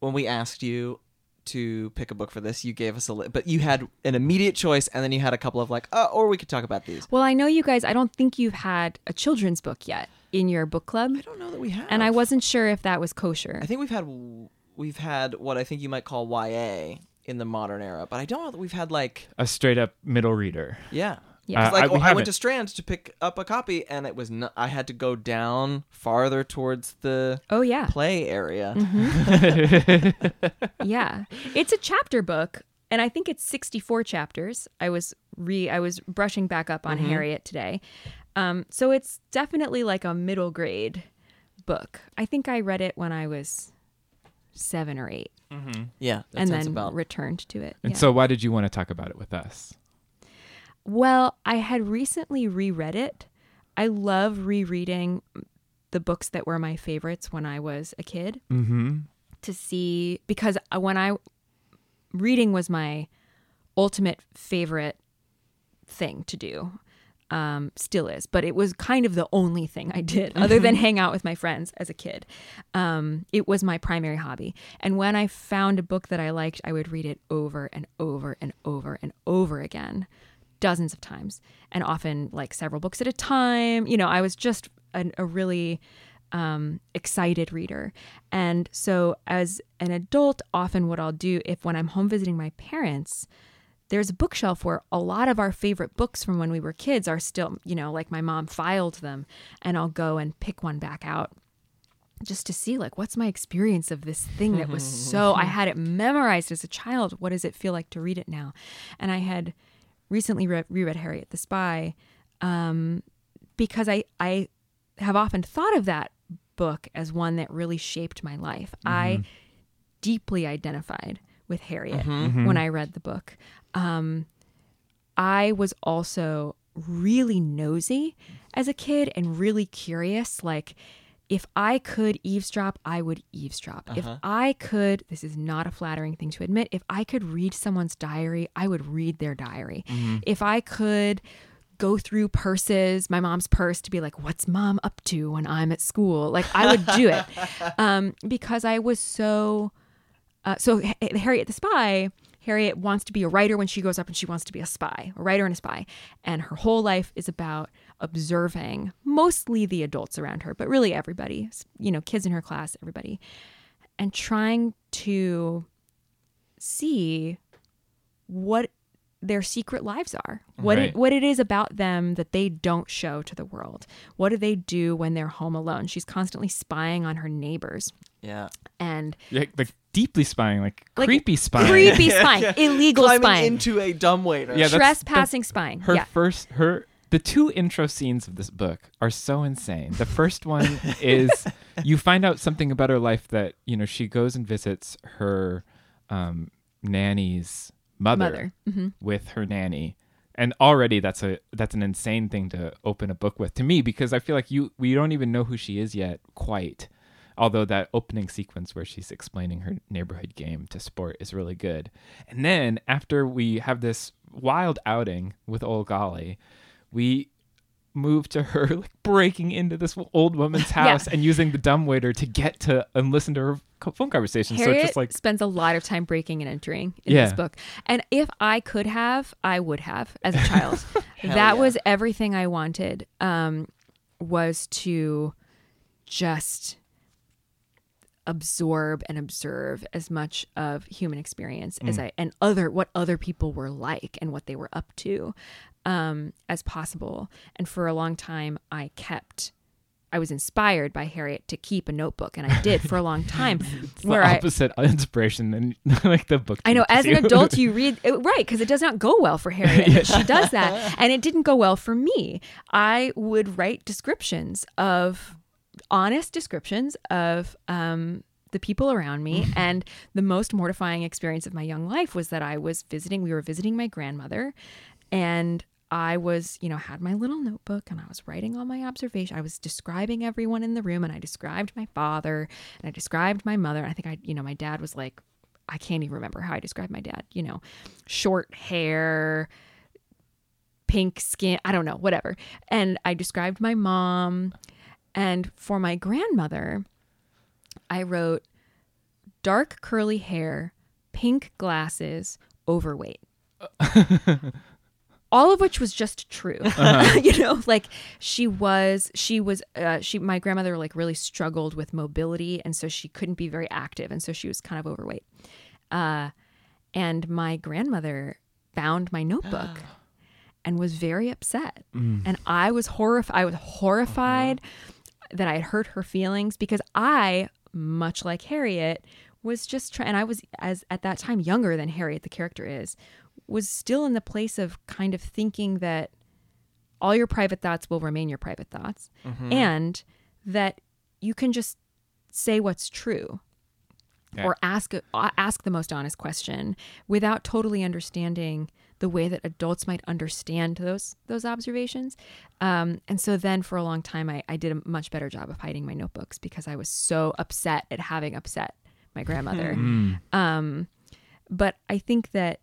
When we asked you to pick a book for this, you gave us a list, but you had an immediate choice, and then you had a couple of like, oh, or we could talk about these.
well i know you guys i don't think you've had a children's book yet in your book club
I don't know that we have.
and i wasn't sure if that was kosher
I think we've had we've had what I think you might call YA in the modern era, but I don't know that we've had like
a straight up middle reader.
yeah.
Yeah.
Uh,
like
I- we
oh, I, went to Strand to pick up a copy, and it was not, I had to go down farther towards the
oh yeah
play area.
yeah it's a chapter book and i think it's 64 chapters i was re i was brushing back up on
Mhm.
harriet today um, so it's definitely like a middle grade book i think i read it when i was seven or eight
Yeah, that
and then
about.
returned to it
And
yeah.
so why did you want to talk about it with us?
Well, I had recently reread it. I love rereading the books that were my favorites when I was a kid
Mm-hmm.
to see because uh, when I reading was my ultimate favorite thing to do. Um, still is, but it was kind of the only thing I did other than hang out with my friends as a kid. Um, it was my primary hobby. And when I found a book that I liked, I would read it over and over and over and over again, dozens of times, and often like several books at a time. You know, I was just an, a really um, excited reader. And so, as an adult, often what I'll do if when I'm home visiting my parents, there's a bookshelf where a lot of our favorite books from when we were kids are still, you know, like my mom filed them and I'll go and pick one back out just to see like what's my experience of this thing that was so I had it memorized as a child. What does it feel like to read it now? And I had recently re- reread Harriet the Spy um, because I I have often thought of that book as one that really shaped my life. I deeply identified with Harriet when I read the book. Um, I was also really nosy as a kid and really curious. Like, if I could eavesdrop, I would eavesdrop. If I could, this is not a flattering thing to admit, if I could read someone's diary, I would read their diary. If I could go through purses, my mom's purse, to be like, what's mom up to when I'm at school? Like, I would do it um, because I was so. Uh, so H- Harriet the spy, Harriet wants to be a writer when she grows up, and she wants to be a spy, a writer and a spy, and her whole life is about observing mostly the adults around her, but really everybody, you know, kids in her class, everybody, and trying to see what their secret lives are. What
Right.
it, what it is about them that they don't show to the world. What do they do when they're home alone? She's constantly spying on her neighbors
Yeah.
and
Yeah, like deeply spying, like,
Like,
creepy spying.
creepy spying, illegal
Climbing
spying,
into a dumbwaiter.
Yeah, that's-
trespassing spying.
her
yeah.
first her the two intro scenes of this book are so insane. The first one is you find out something about her life that you know she goes and visits her um, nanny's mother,
Mother. hmm
with her nanny, and already that's a that's an insane thing to open a book with to me because I feel like you we don't even know who she is yet quite. Although that opening sequence where she's explaining her neighborhood game to sport is really good. And then after we have this wild outing with Ole Golly, we move to her like breaking into this old woman's
Yeah.
house and using the dumbwaiter to get to and listen to her phone conversation. so
Harriet
it's just like
spends a lot of time breaking and entering in
Yeah.
this book. And if I could have, I would have as a child. That
yeah.
was everything I wanted. Um, was to just absorb and observe as much of human experience as I and other what other people were like and what they were up to um, as possible. And for a long time, I kept. I was inspired by Harriet to keep a notebook, and I did for a long time.
it's the
where I,
opposite inspiration and like the book.
I know as an adult you read it, right because it does not go well for Harriet. but She does that, and it didn't go well for me. I would write descriptions of honest descriptions of um, the people around me, and the most mortifying experience of my young life was that I was visiting. We were visiting my grandmother, and I was, you know, had my little notebook and I was writing all my observation. I was describing everyone in the room and I described my father and I described my mother. I think I, you know, my dad was like, I can't even remember how I described my dad, you know, short hair, pink skin, I don't know, whatever. And I described my mom. And for my grandmother, I wrote dark curly hair, pink glasses, overweight. All of which was just true. you know, like she was she was uh she my grandmother like really struggled with mobility and so she couldn't be very active and so she was kind of overweight. Uh and my grandmother found my notebook and was very upset. And I was horrified I was horrified that I had hurt her feelings because I, much like Harriet, was just trying and I was as at that time younger than Harriet the character is, was still in the place of kind of thinking that all your private thoughts will remain your private thoughts and that you can just say what's true or ask uh, ask the most honest question without totally understanding the way that adults might understand those those observations. Um, and so then for a long time I, I did a much better job of hiding my notebooks because i was so upset at having upset my grandmother. Um, but i think that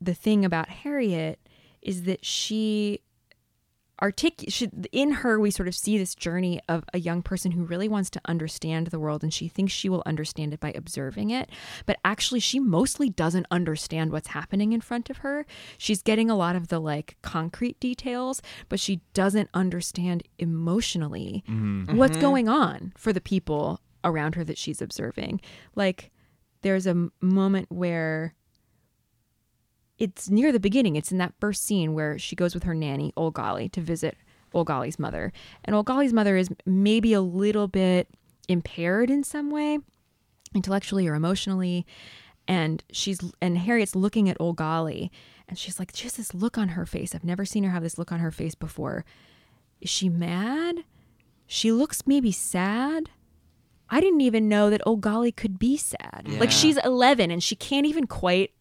the thing about harriet is that she artic- she, in her we sort of see this journey of a young person who really wants to understand the world and she thinks she will understand it by observing it but actually she mostly doesn't understand what's happening in front of her. She's getting a lot of the like concrete details but she doesn't understand emotionally mm-hmm. what's mm-hmm. going on for the people around her that she's observing. Like there's a m- moment where it's near the beginning. It's in that first scene where she goes with her nanny, Ole Golly, to visit Ole Golly's mother. And Ole Golly's mother is maybe a little bit impaired in some way, intellectually or emotionally. And she's and Harriet's looking at Ole Golly and she's like, just this look on her face. I've never seen her have this look on her face before. Is she mad? She looks maybe sad. I didn't even know that Ole Golly could be sad.
Yeah.
Like she's 11 and she can't even quite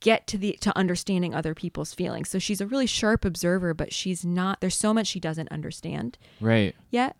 get to the to understanding other people's feelings. So she's a really sharp observer, but she's not. There's so much she doesn't understand
Right.
yet.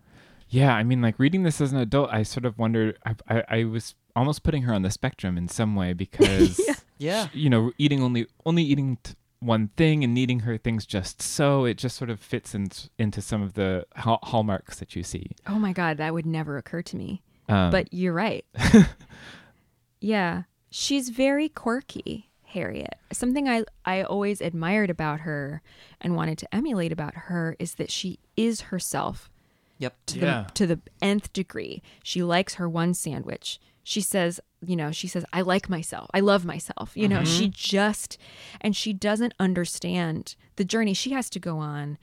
Yeah, I mean, like reading this as an adult, I sort of wondered. I, I, I was almost putting her on the spectrum in some way because,
Yeah.
you know, eating only only eating t- one thing and needing her things just so it just sort of fits in, into some of the hall- hallmarks that you see.
Oh my god, that would never occur to me.
Um,
But you're right. yeah, she's very quirky, Harriet. Something I I always admired about her and wanted to emulate about her is that she is herself
Yep.
to
Yeah.
the to the nth degree. She likes her one sandwich. She says, you know, she says, I like myself. I love myself. You know, she mm-hmm. just and she doesn't understand the journey she has to go on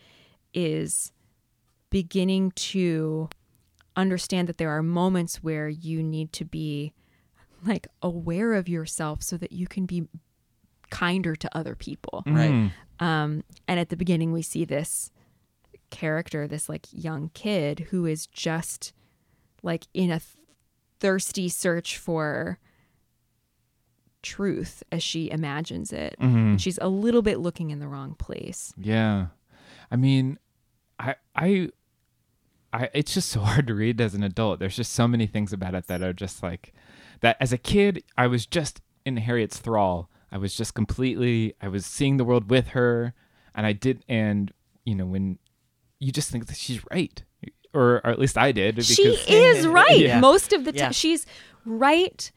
is beginning to understand that there are moments where you need to be like aware of yourself so that you can be kinder to other people.
Right.
mm,
Um, and at the beginning, we see this character, this like young kid who is just like in a th- thirsty search for truth as she imagines it.
mhm.
And she's a little bit looking in the wrong place.
Yeah. I mean, I I I it's just so hard to read as an adult. There's just so many things about it that are just like that as a kid I was just in Harriet's thrall. I was just completely I was seeing the world with her and I did and you know when you just think that she's right. Or, or at least I did because
she is right
Yeah.
most of the time.
Yeah.
She's right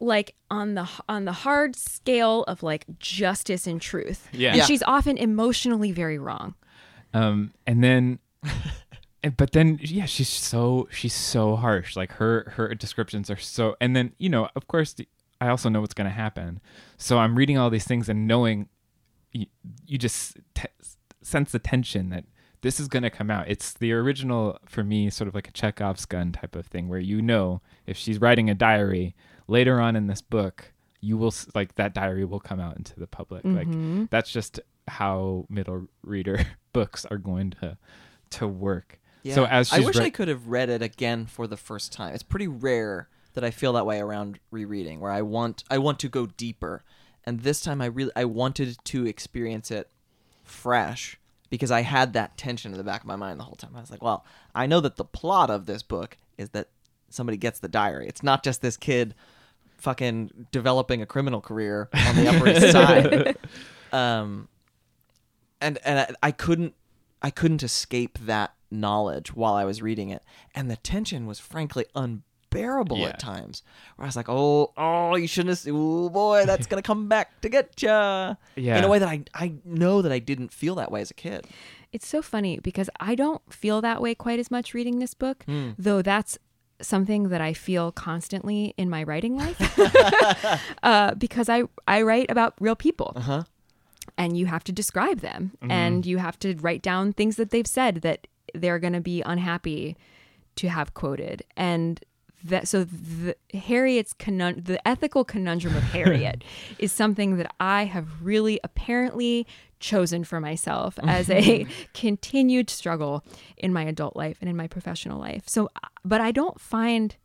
like on the on the hard scale of like justice and truth.
Yeah.
And
Yeah.
she's often emotionally very wrong.
um and then and, but then yeah she's so she's so harsh like her her descriptions are so and then you know of course the, i also know what's going to happen. So i'm reading all these things and knowing you, you just t- sense the tension that this is going to come out. It's the original for me sort of like a chekhov's gun type of thing where you know if she's writing a diary later on in this book you will like that diary will come out into the public. Like mm-hmm. that's just how middle reader books are going to to work.
Yeah.
so as
I wish
wri-
I could have read it again for the first time. It's pretty rare that I feel that way around rereading, where I want I want to go deeper, and this time I really I wanted to experience it fresh because I had that tension in the back of my mind the whole time. I was like, well, I know that the plot of this book is that somebody gets the diary. It's not just this kid fucking developing a criminal career on the Upper East Side. Um, and and I, I couldn't I couldn't escape that knowledge while I was reading it, and the tension was frankly unbearable
Yeah.
at times. Where I was like, oh, oh, you shouldn't have. Oh boy, that's gonna come back to get ya.
Yeah.
In a way that I I know that I didn't feel that way as a kid.
It's so funny because I don't feel that way quite as much reading this book, though that's something that I feel constantly in my writing life. uh, because I I write about real people.
Uh-huh.
And you have to describe them and you have to write down things that they've said that they're going to be unhappy to have quoted. And that so the Harriet's conun- the ethical conundrum of Harriet is something that I have really apparently chosen for myself as a continued struggle in my adult life and in my professional life. So uh, but I don't find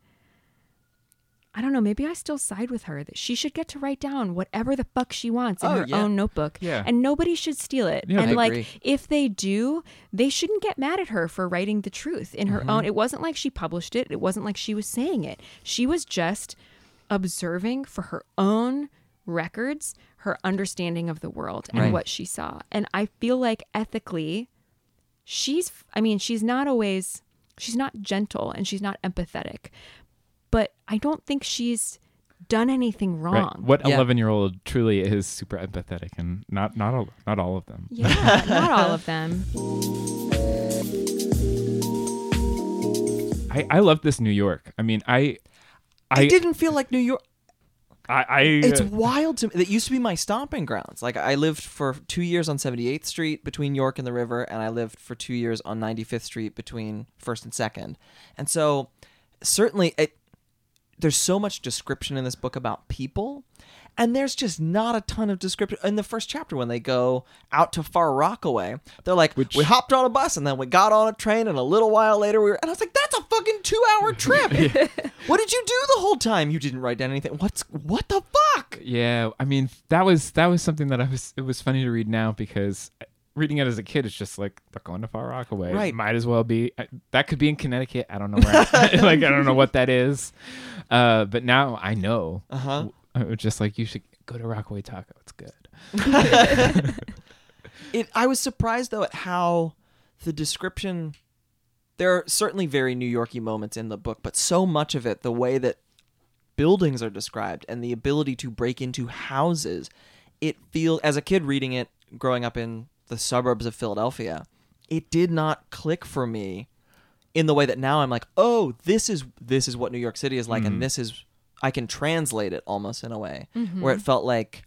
I don't know, maybe I still side with her that she should get to write down whatever the fuck she wants in
Oh,
her
yeah.
own notebook.
Yeah.
And nobody should steal it.
Yeah.
and
I
like
agree.
if they do, they shouldn't get mad at her for writing the truth in her
Mm-hmm.
own. It wasn't like she published it. It wasn't like she was saying it. She was just observing for her own records her understanding of the world and
Right.
what she saw. And I feel like ethically she's I mean, she's not always she's not gentle and she's not empathetic. But I don't think she's done anything
right,
wrong.
what
Yeah.
11 year old truly is super empathetic and not not all not all of them
Yeah, not all of them.
i i love this new york i mean i
I,
i
didn't feel like New York.
I, I
It's wild to me. That used to be my stomping grounds. Like I lived for two years on 78th Street between York and the river, and I lived for two years on 95th Street between First and Second. And so, certainly, it, there's so much description in this book about people, and there's just not a ton of description in the first chapter when they go out to Far Rockaway. They're like,
Which-
we hopped on a bus and then we got on a train, and a little while later we were. And I was like, that's a fucking two-hour trip. what did you do the whole time? You didn't write down anything. What's what the fuck?
Yeah, I mean that was that was something that I was. It was funny to read now because reading it as a kid, it's just like they're going to Far Rockaway.
Right.
Might as well be. I- That could be in Connecticut. I don't know where. like I don't know what that is. Uh, but now I know.
Uh huh.
I was just like you should go to Rockaway Taco. It's good.
It. I was surprised though at how the description. There are certainly very New Yorky moments in the book, but so much of it, the way that buildings are described and the ability to break into houses, it feels as a kid reading it, growing up in the suburbs of Philadelphia, it did not click for me in the way that now I'm like, oh, this is this is what New York City is like, and mm-hmm. this is I can translate it almost in a way mm-hmm. where it felt like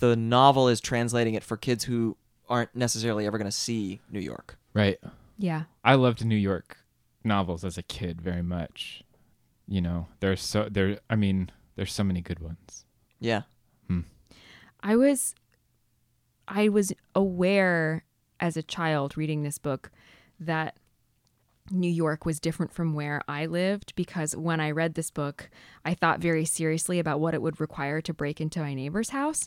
the novel is translating it for kids who aren't necessarily ever going to see New York.
Right.
Yeah.
I loved New York novels as a kid very much. You know, there's so there. I mean, there's so many good ones.
Yeah. Hmm.
I was I was aware as a child reading this book that New York was different from where I lived because when I read this book, I thought very seriously about what it would require to break into my neighbor's house.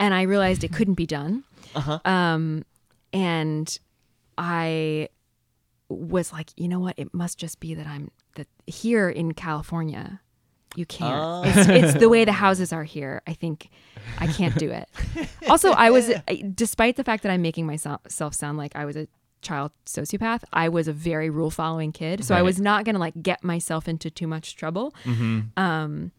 And I realized it couldn't be done.
Uh-huh.
Um, and I was like, you know what? It must just be that I'm that here in California, you can't.
Oh.
It's, it's the way the houses are here. I think I can't do it. Also, I was, despite the fact that I'm making myself sound like I was a child sociopath, I was a very rule following kid. So I was not going to like get myself into too much trouble. Um,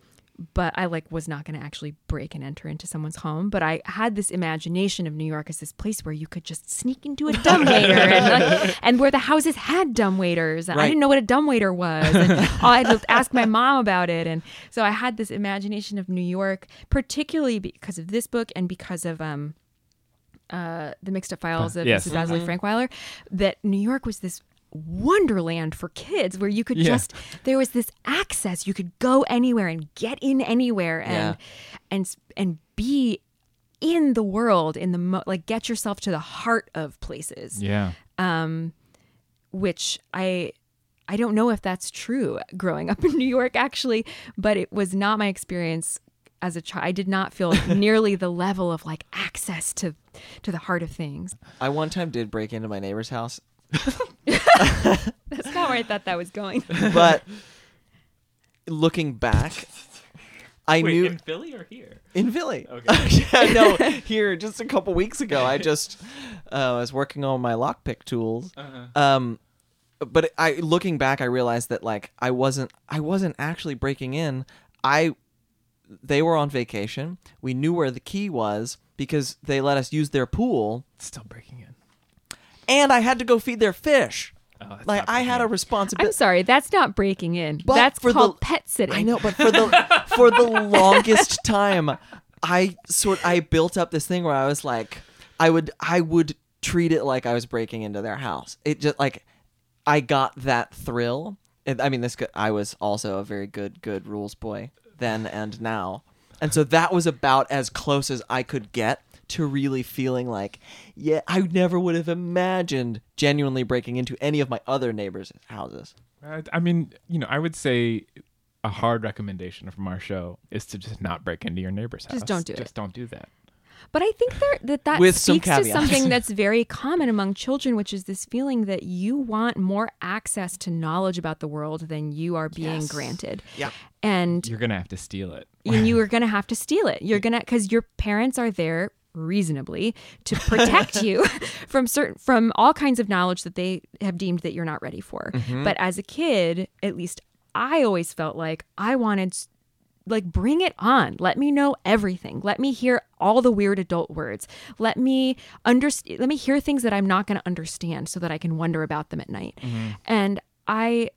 but I like was not going to actually break and enter into someone's home. But I had this imagination of New York as this place where you could just sneak into a dumbwaiter and, like, and where the houses had dumbwaiters. And I didn't know what a dumbwaiter was. And I had to ask my mom about it. And so I had this imagination of New York, particularly because of this book and because of um, uh, the mixed up files of
yes.
Mrs. Basley Frankweiler, that New York was this wonderland for kids where you could
Yeah.
just there was this access. You could go anywhere and get in anywhere and and and be in the world in the mo- like get yourself to the heart of places.
Yeah.
um which i i don't know if that's true growing up in new york actually but it was not my experience as a child i did not feel nearly the level of like access to to the heart of things.
I one time did break into my neighbor's house,
that's not where i thought that was going
but looking back, I knew in
Philly or here?
in Philly.
Okay.
yeah, no, here just a couple weeks ago, I just uh, was working on my lockpick tools.
Uh-huh.
Um, but I looking back, I realized that like I wasn't I wasn't actually breaking in. I they were on vacation. We knew where the key was because they let us use their pool,
Still breaking in.
and I had to go feed their fish.
Oh,
Like I had a responsibility.
i'm sorry that's not breaking in
But
that's
for
called
the-
pet sitting
I know, but for the for the longest time, I sort I built up this thing where I was like, I would I would treat it like I was breaking into their house. It just like I got that thrill. I mean, this could- I was also a very good good rules boy then and now, and so that was about as close as I could get to really feeling like, yeah, I never would have imagined genuinely breaking into any of my other neighbors' houses.
I, I mean, you know, I would say a hard recommendation from our show is to just not break into your neighbor's house.
Just don't do
Just
it.
Just don't do that.
But I think there, that that
With some
speaks to something that's very common among children, which is this feeling that you want more access to knowledge about the world than you are being
Yes.
granted.
Yeah.
And
You're gonna have to steal it.
and you are going to have to steal it. You're going to because your parents are there reasonably to protect you from certain from all kinds of knowledge that they have deemed that you're not ready for. Mm-hmm. But as a kid, at least I always felt like I wanted like bring it on. Let me know everything. Let me hear all the weird adult words. Let me understand let me hear things that I'm not going to understand so that I can wonder about them at night. Mm-hmm. And I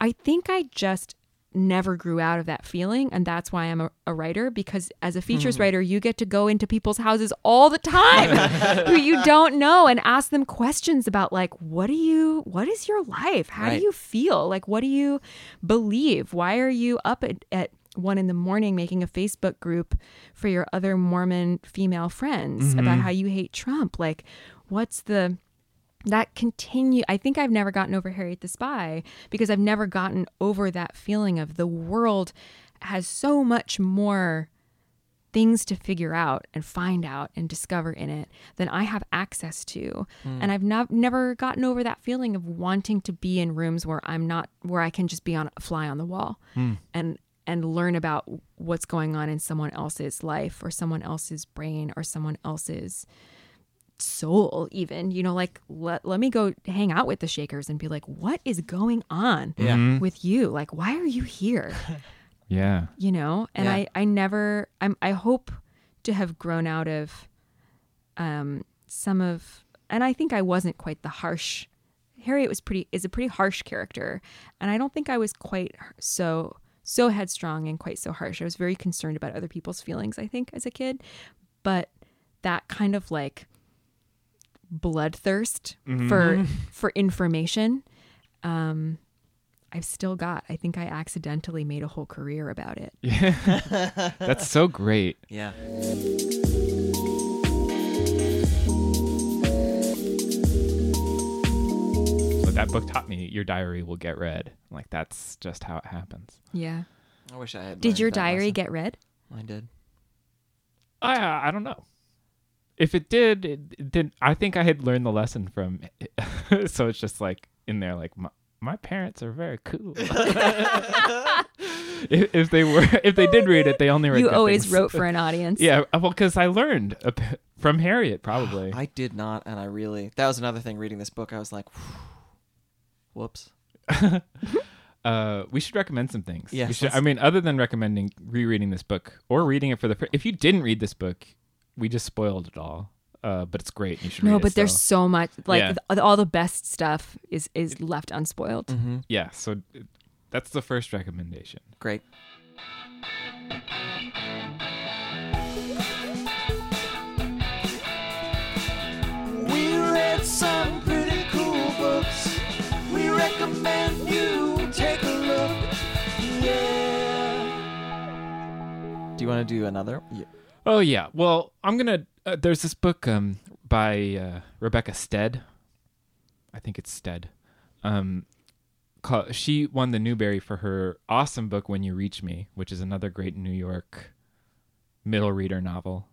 I think I just never grew out of that feeling and that's why i'm a, a writer because as a features hmm. writer you get to go into people's houses all the time who you don't know and ask them questions about like what do you what is your life? How
Right.
do you feel? Like what do you believe? Why are you up at, at one in the morning making a facebook group for your other mormon female friends about mm-hmm. how you hate trump? Like what's the that continue i think i've never gotten over harriet the spy because i've never gotten over that feeling of the world has so much more things to figure out and find out and discover in it than i have access to. Hmm. And i've not, never gotten over that feeling of wanting to be in rooms where i'm not where i can just be on a fly on the wall hmm. and and learn about what's going on in someone else's life or someone else's brain or someone else's soul even you know like let, let me go hang out with the shakers and be like what is going on
Yeah.
with you? Like why are you here?
Yeah.
you know? And
Yeah.
i i never i'm i hope to have grown out of um some of and i think i wasn't quite the harsh harriet was pretty is a pretty harsh character. And i don't think i was quite so so headstrong and quite so harsh. I was very concerned about other people's feelings i think as a kid. But that kind of like bloodthirst for for information um I've still got. I think I accidentally made a whole career about it.
Yeah. That's so great.
Yeah.
So that book taught me your diary will get read. Like that's just how it happens.
Yeah.
I wish I had.
Did your diary
lesson.
get read?
I did.
I I don't know. If it did, it, it did. I think I had learned the lesson from. It. so it's just like in there, like my, my parents are very cool. if, if they were, if they did read it, they only read.
You always
things.
wrote for an audience.
Yeah, well, because I learned a p- from Harriet, probably.
I did not, and I really. That was another thing. Reading this book, I was like, "Whoops."
uh, we should recommend some things.
Yes,
We should, I mean, other than recommending rereading this book or reading it for the. fir- If you didn't read this book, we just spoiled it all. Uh, but it's great. You should
No,
read it
but there's
still.
so much. Like
Yeah.
th- all the best stuff is is left unspoiled.
Mm-hmm.
yeah. So uh, that's the first recommendation.
Great.
We read some pretty cool books. We recommend you take a look. Yeah.
Do you want to do another? Yeah.
Oh yeah. Well, I'm gonna. Uh, there's this book um by uh, Rebecca Stead. I think it's Stead. Um, called, she won the Newbery for her awesome book "When You Reach Me," which is another great New York middle reader novel.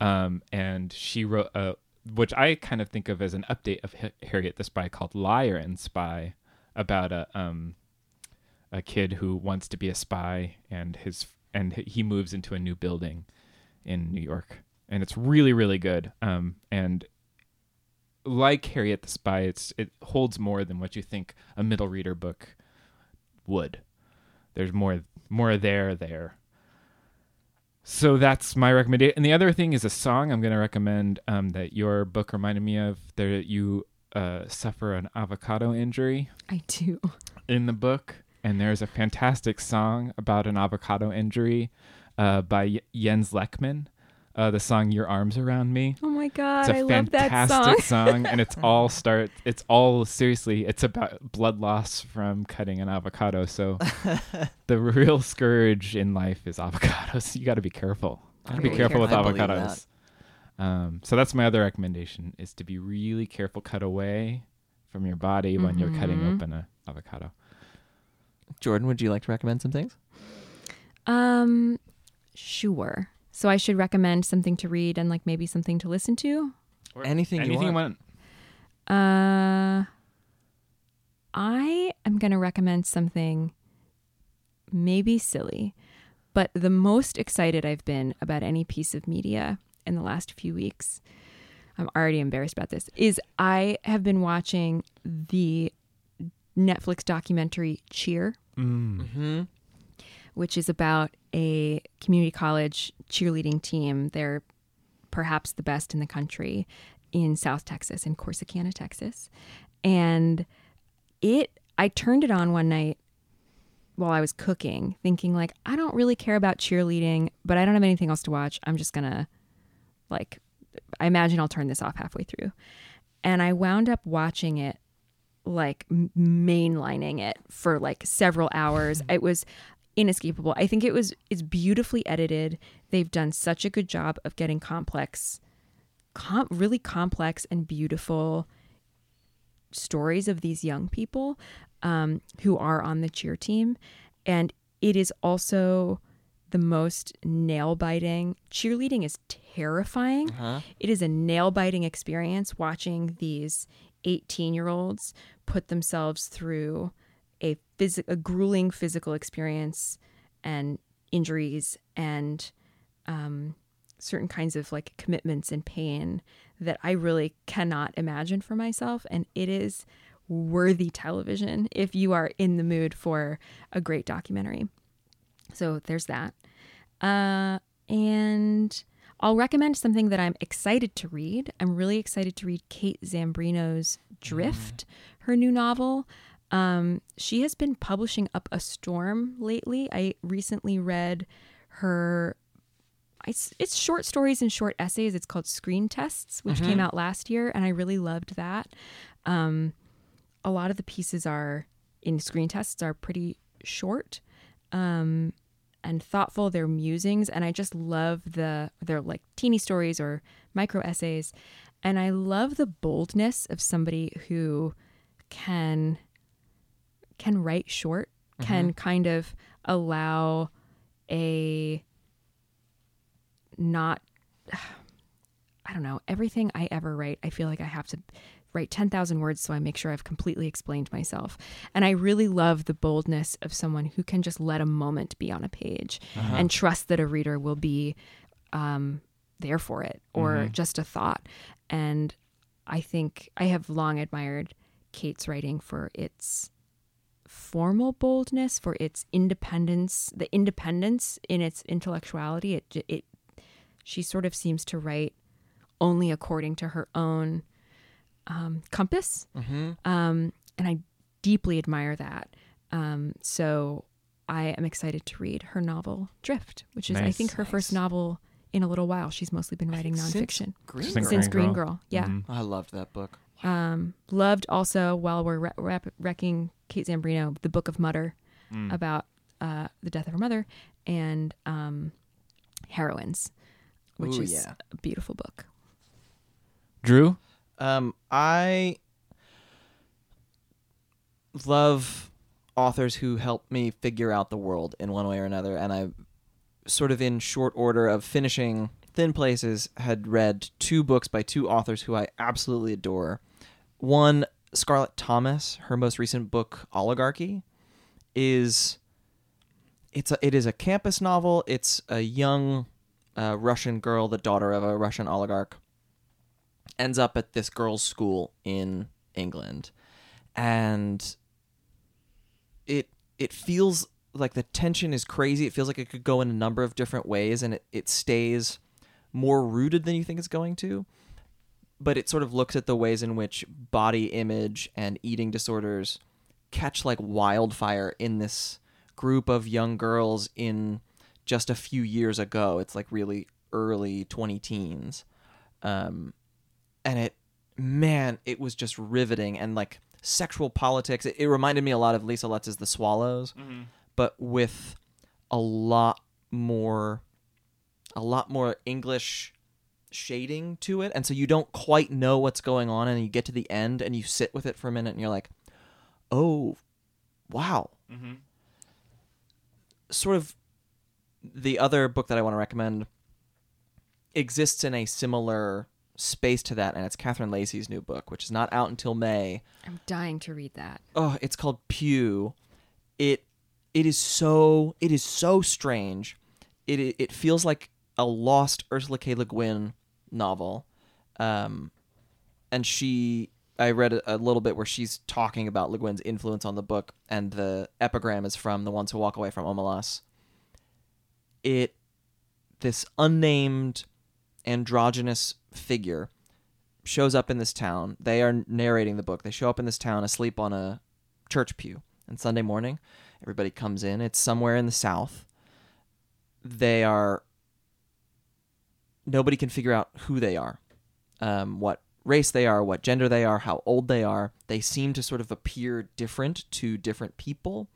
Um, and she wrote a, which I kind of think of as an update of H- Harriet the Spy called "Liar and Spy," about a um a kid who wants to be a spy and his and he moves into a new building in New York, and it's really really good. Um, and like Harriet the Spy, it's it holds more than what you think a middle reader book would. There's more more there there. So that's my recommendation. And the other thing is a song I'm going to recommend um, that your book reminded me of. There, you uh, suffer an avocado injury
I do.
in the book, and there's a fantastic song about an avocado injury uh, by Y- Jens Lekman. Uh, the song "Your Arms Around Me."
Oh my god,
It's a
I love that
fantastic
song.
song, and it's all start. It's all seriously. It's about blood loss from cutting an avocado. So the real scourge in life is avocados. You got to be careful. Got to be careful with
I believe
avocados. Um, so that's my other recommendation: is to be really careful. Cut away from your body when you're cutting
Mhm.
open an avocado.
Jordan, would you like to recommend some things?
Um, sure. So I should recommend something to read and like maybe something to listen to.
Or
Anything anything you
anything
want.
Uh, I am going to recommend something maybe silly, but the most excited I've been about any piece of media in the last few weeks, I'm already embarrassed about this, is I have been watching the Netflix documentary Cheer,
Mm.
Mm-hmm.
Which is about a community college cheerleading team. They're perhaps the best in the country in South Texas, in Corsicana, Texas. And it, I turned it on one night while I was cooking, thinking like I don't really care about cheerleading, but I don't have anything else to watch. I'm just gonna like I imagine I'll turn this off halfway through. And I wound up watching it like mainlining it for like several hours. It was inescapable. I think it was it's beautifully edited. They've done such a good job of getting complex com- really complex and beautiful stories of these young people um, who are on the cheer team. And it is also the most nail biting. Cheerleading is terrifying.
Huh?
It is a nail biting experience watching these 18 year olds put themselves through a, phys- a grueling physical experience and injuries and um, certain kinds of like commitments and pain that I really cannot imagine for myself. And it is worthy television if you are in the mood for a great documentary. So there's that. Uh, and I'll recommend something that I'm excited to read. I'm really excited to read Kate Zambreno's Drift, her new novel. Um, she has been publishing up a storm lately. I recently read her. It's, it's short stories and short essays. It's called Screen Tests, which came out last year, and I really loved that. Um, a lot of the pieces are in Screen Tests are pretty short um, and thoughtful. They're musings, and I just love the they're like teeny stories or micro essays, and I love the boldness of somebody who can can write short, can mm-hmm. kind of allow a not I don't know, everything I ever write, I feel like I have to write 10,000 words so I make sure I've completely explained myself. And I really love the boldness of someone who can just let a moment be on a page uh-huh. and trust that a reader will be um, there for it or mm-hmm. just a thought. And I think I have long admired Kate's writing for its formal boldness, for its independence, the independence in its intellectuality. It, it, she sort of seems to write only according to her own um, compass.
Mm-hmm.
Um, and I deeply admire that. Um, so I am excited to read her novel Drift, which is I think her first novel in a little while. She's mostly been writing nonfiction
Green
Since
Girl.
since
Green
Green
Girl.
Girl. Yeah.
Mhm.
I loved that book.
Um, loved also while we're re- rep- wrecking Kate Zambreno, the Book of Mutter
Mm.
about uh, the death of her mother and um, heroines, which
Ooh,
is
yeah.
a beautiful book.
Drew?
Um, I love authors who help me figure out the world in one way or another, and I sort of in short order of finishing Thin Places had read two books by two authors who I absolutely adore. One, Scarlett Thomas, her most recent book, Oligarchy, is it's a it is a campus novel. It's a young uh, Russian girl, the daughter of a Russian oligarch, ends up at this girls' school in England, and it it feels like the tension is crazy. It feels like it could go in a number of different ways, and it, it stays more rooted than you think it's going to. But it sort of looks at the ways in which body image and eating disorders catch like wildfire in this group of young girls in just a few years ago. It's like really early 20 teens. Um, and it, man, it was just riveting and like sexual politics. It, it reminded me a lot of Lisa Lutz's The Swallows, but with a lot more, a lot more English shading to it. And so you don't quite know what's going on. And you get to the end and you sit with it for a minute and you're like, oh, wow. Mm-hmm. Sort of the other book that I want to recommend exists in a similar space to that, and it's Catherine Lacey's new book, which is not out until May.
I'm dying to read that.
Oh, it's called Pew. It it is so it is so strange. It it, it feels like a lost Ursula K. Le Guin novel. Um, and she I read a, a little bit where she's talking about Le Guin's influence on the book, and the epigram is from The Ones Who Walk Away from Omelas. It this unnamed androgynous figure shows up in this town. They are narrating the book. They show up in this town asleep on a church pew on Sunday morning, Everybody comes in. It's somewhere in the South. They are. Nobody can figure out who they are, um, what race they are, what gender they are, how old they are. They seem to sort of appear different to different people.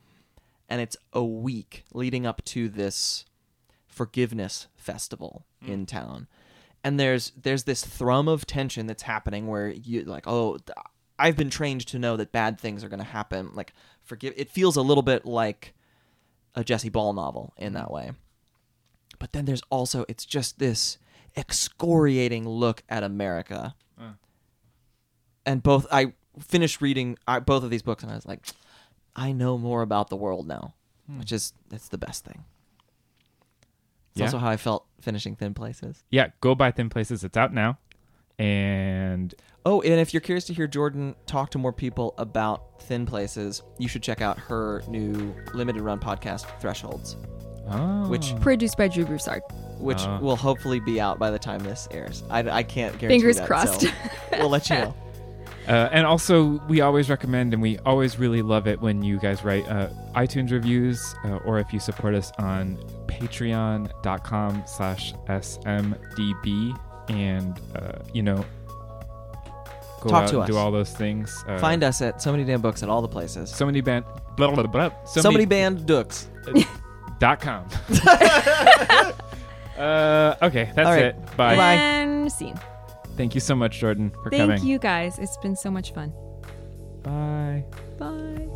And it's a week leading up to this forgiveness festival in town. And there's there's this thrum of tension that's happening where you like, oh, I've been trained to know that bad things are going to happen. Like forgive it feels a little bit like a Jesse Ball novel in that way. But then there's also it's just this excoriating look at America. And both I finished reading uh, both of these books and I was like, I know more about the world now, which is that's the best thing. It's
Yeah.
also how I felt finishing Thin Places.
Yeah, go buy Thin Places. It's out now. And
Oh, and if you're curious to hear Jordan talk to more people about Thin Places, you should check out her new limited run podcast, Thresholds,
oh,
Which-
Produced by Drew Broussard.
which
Ah.
will hopefully be out by the time this airs. I, I can't guarantee
Fingers
that,
crossed.
so we'll let you know.
Uh, and also, we always recommend and we always really love it when you guys write uh, iTunes reviews uh, or if you support us on patreon.com slash smdb and, uh, you know, go
Talk
out
to
and do all those things. Uh,
Find us at so many damn books at all the places.
so many band blah, blah, blah, blah,
So, many band dooks.
dot com. uh, okay, that's
All right.
it. Bye.
Bye.
And scene.
Thank you so much, Jordan, for
Thank
coming.
you guys. It's been so much fun.
Bye.
Bye.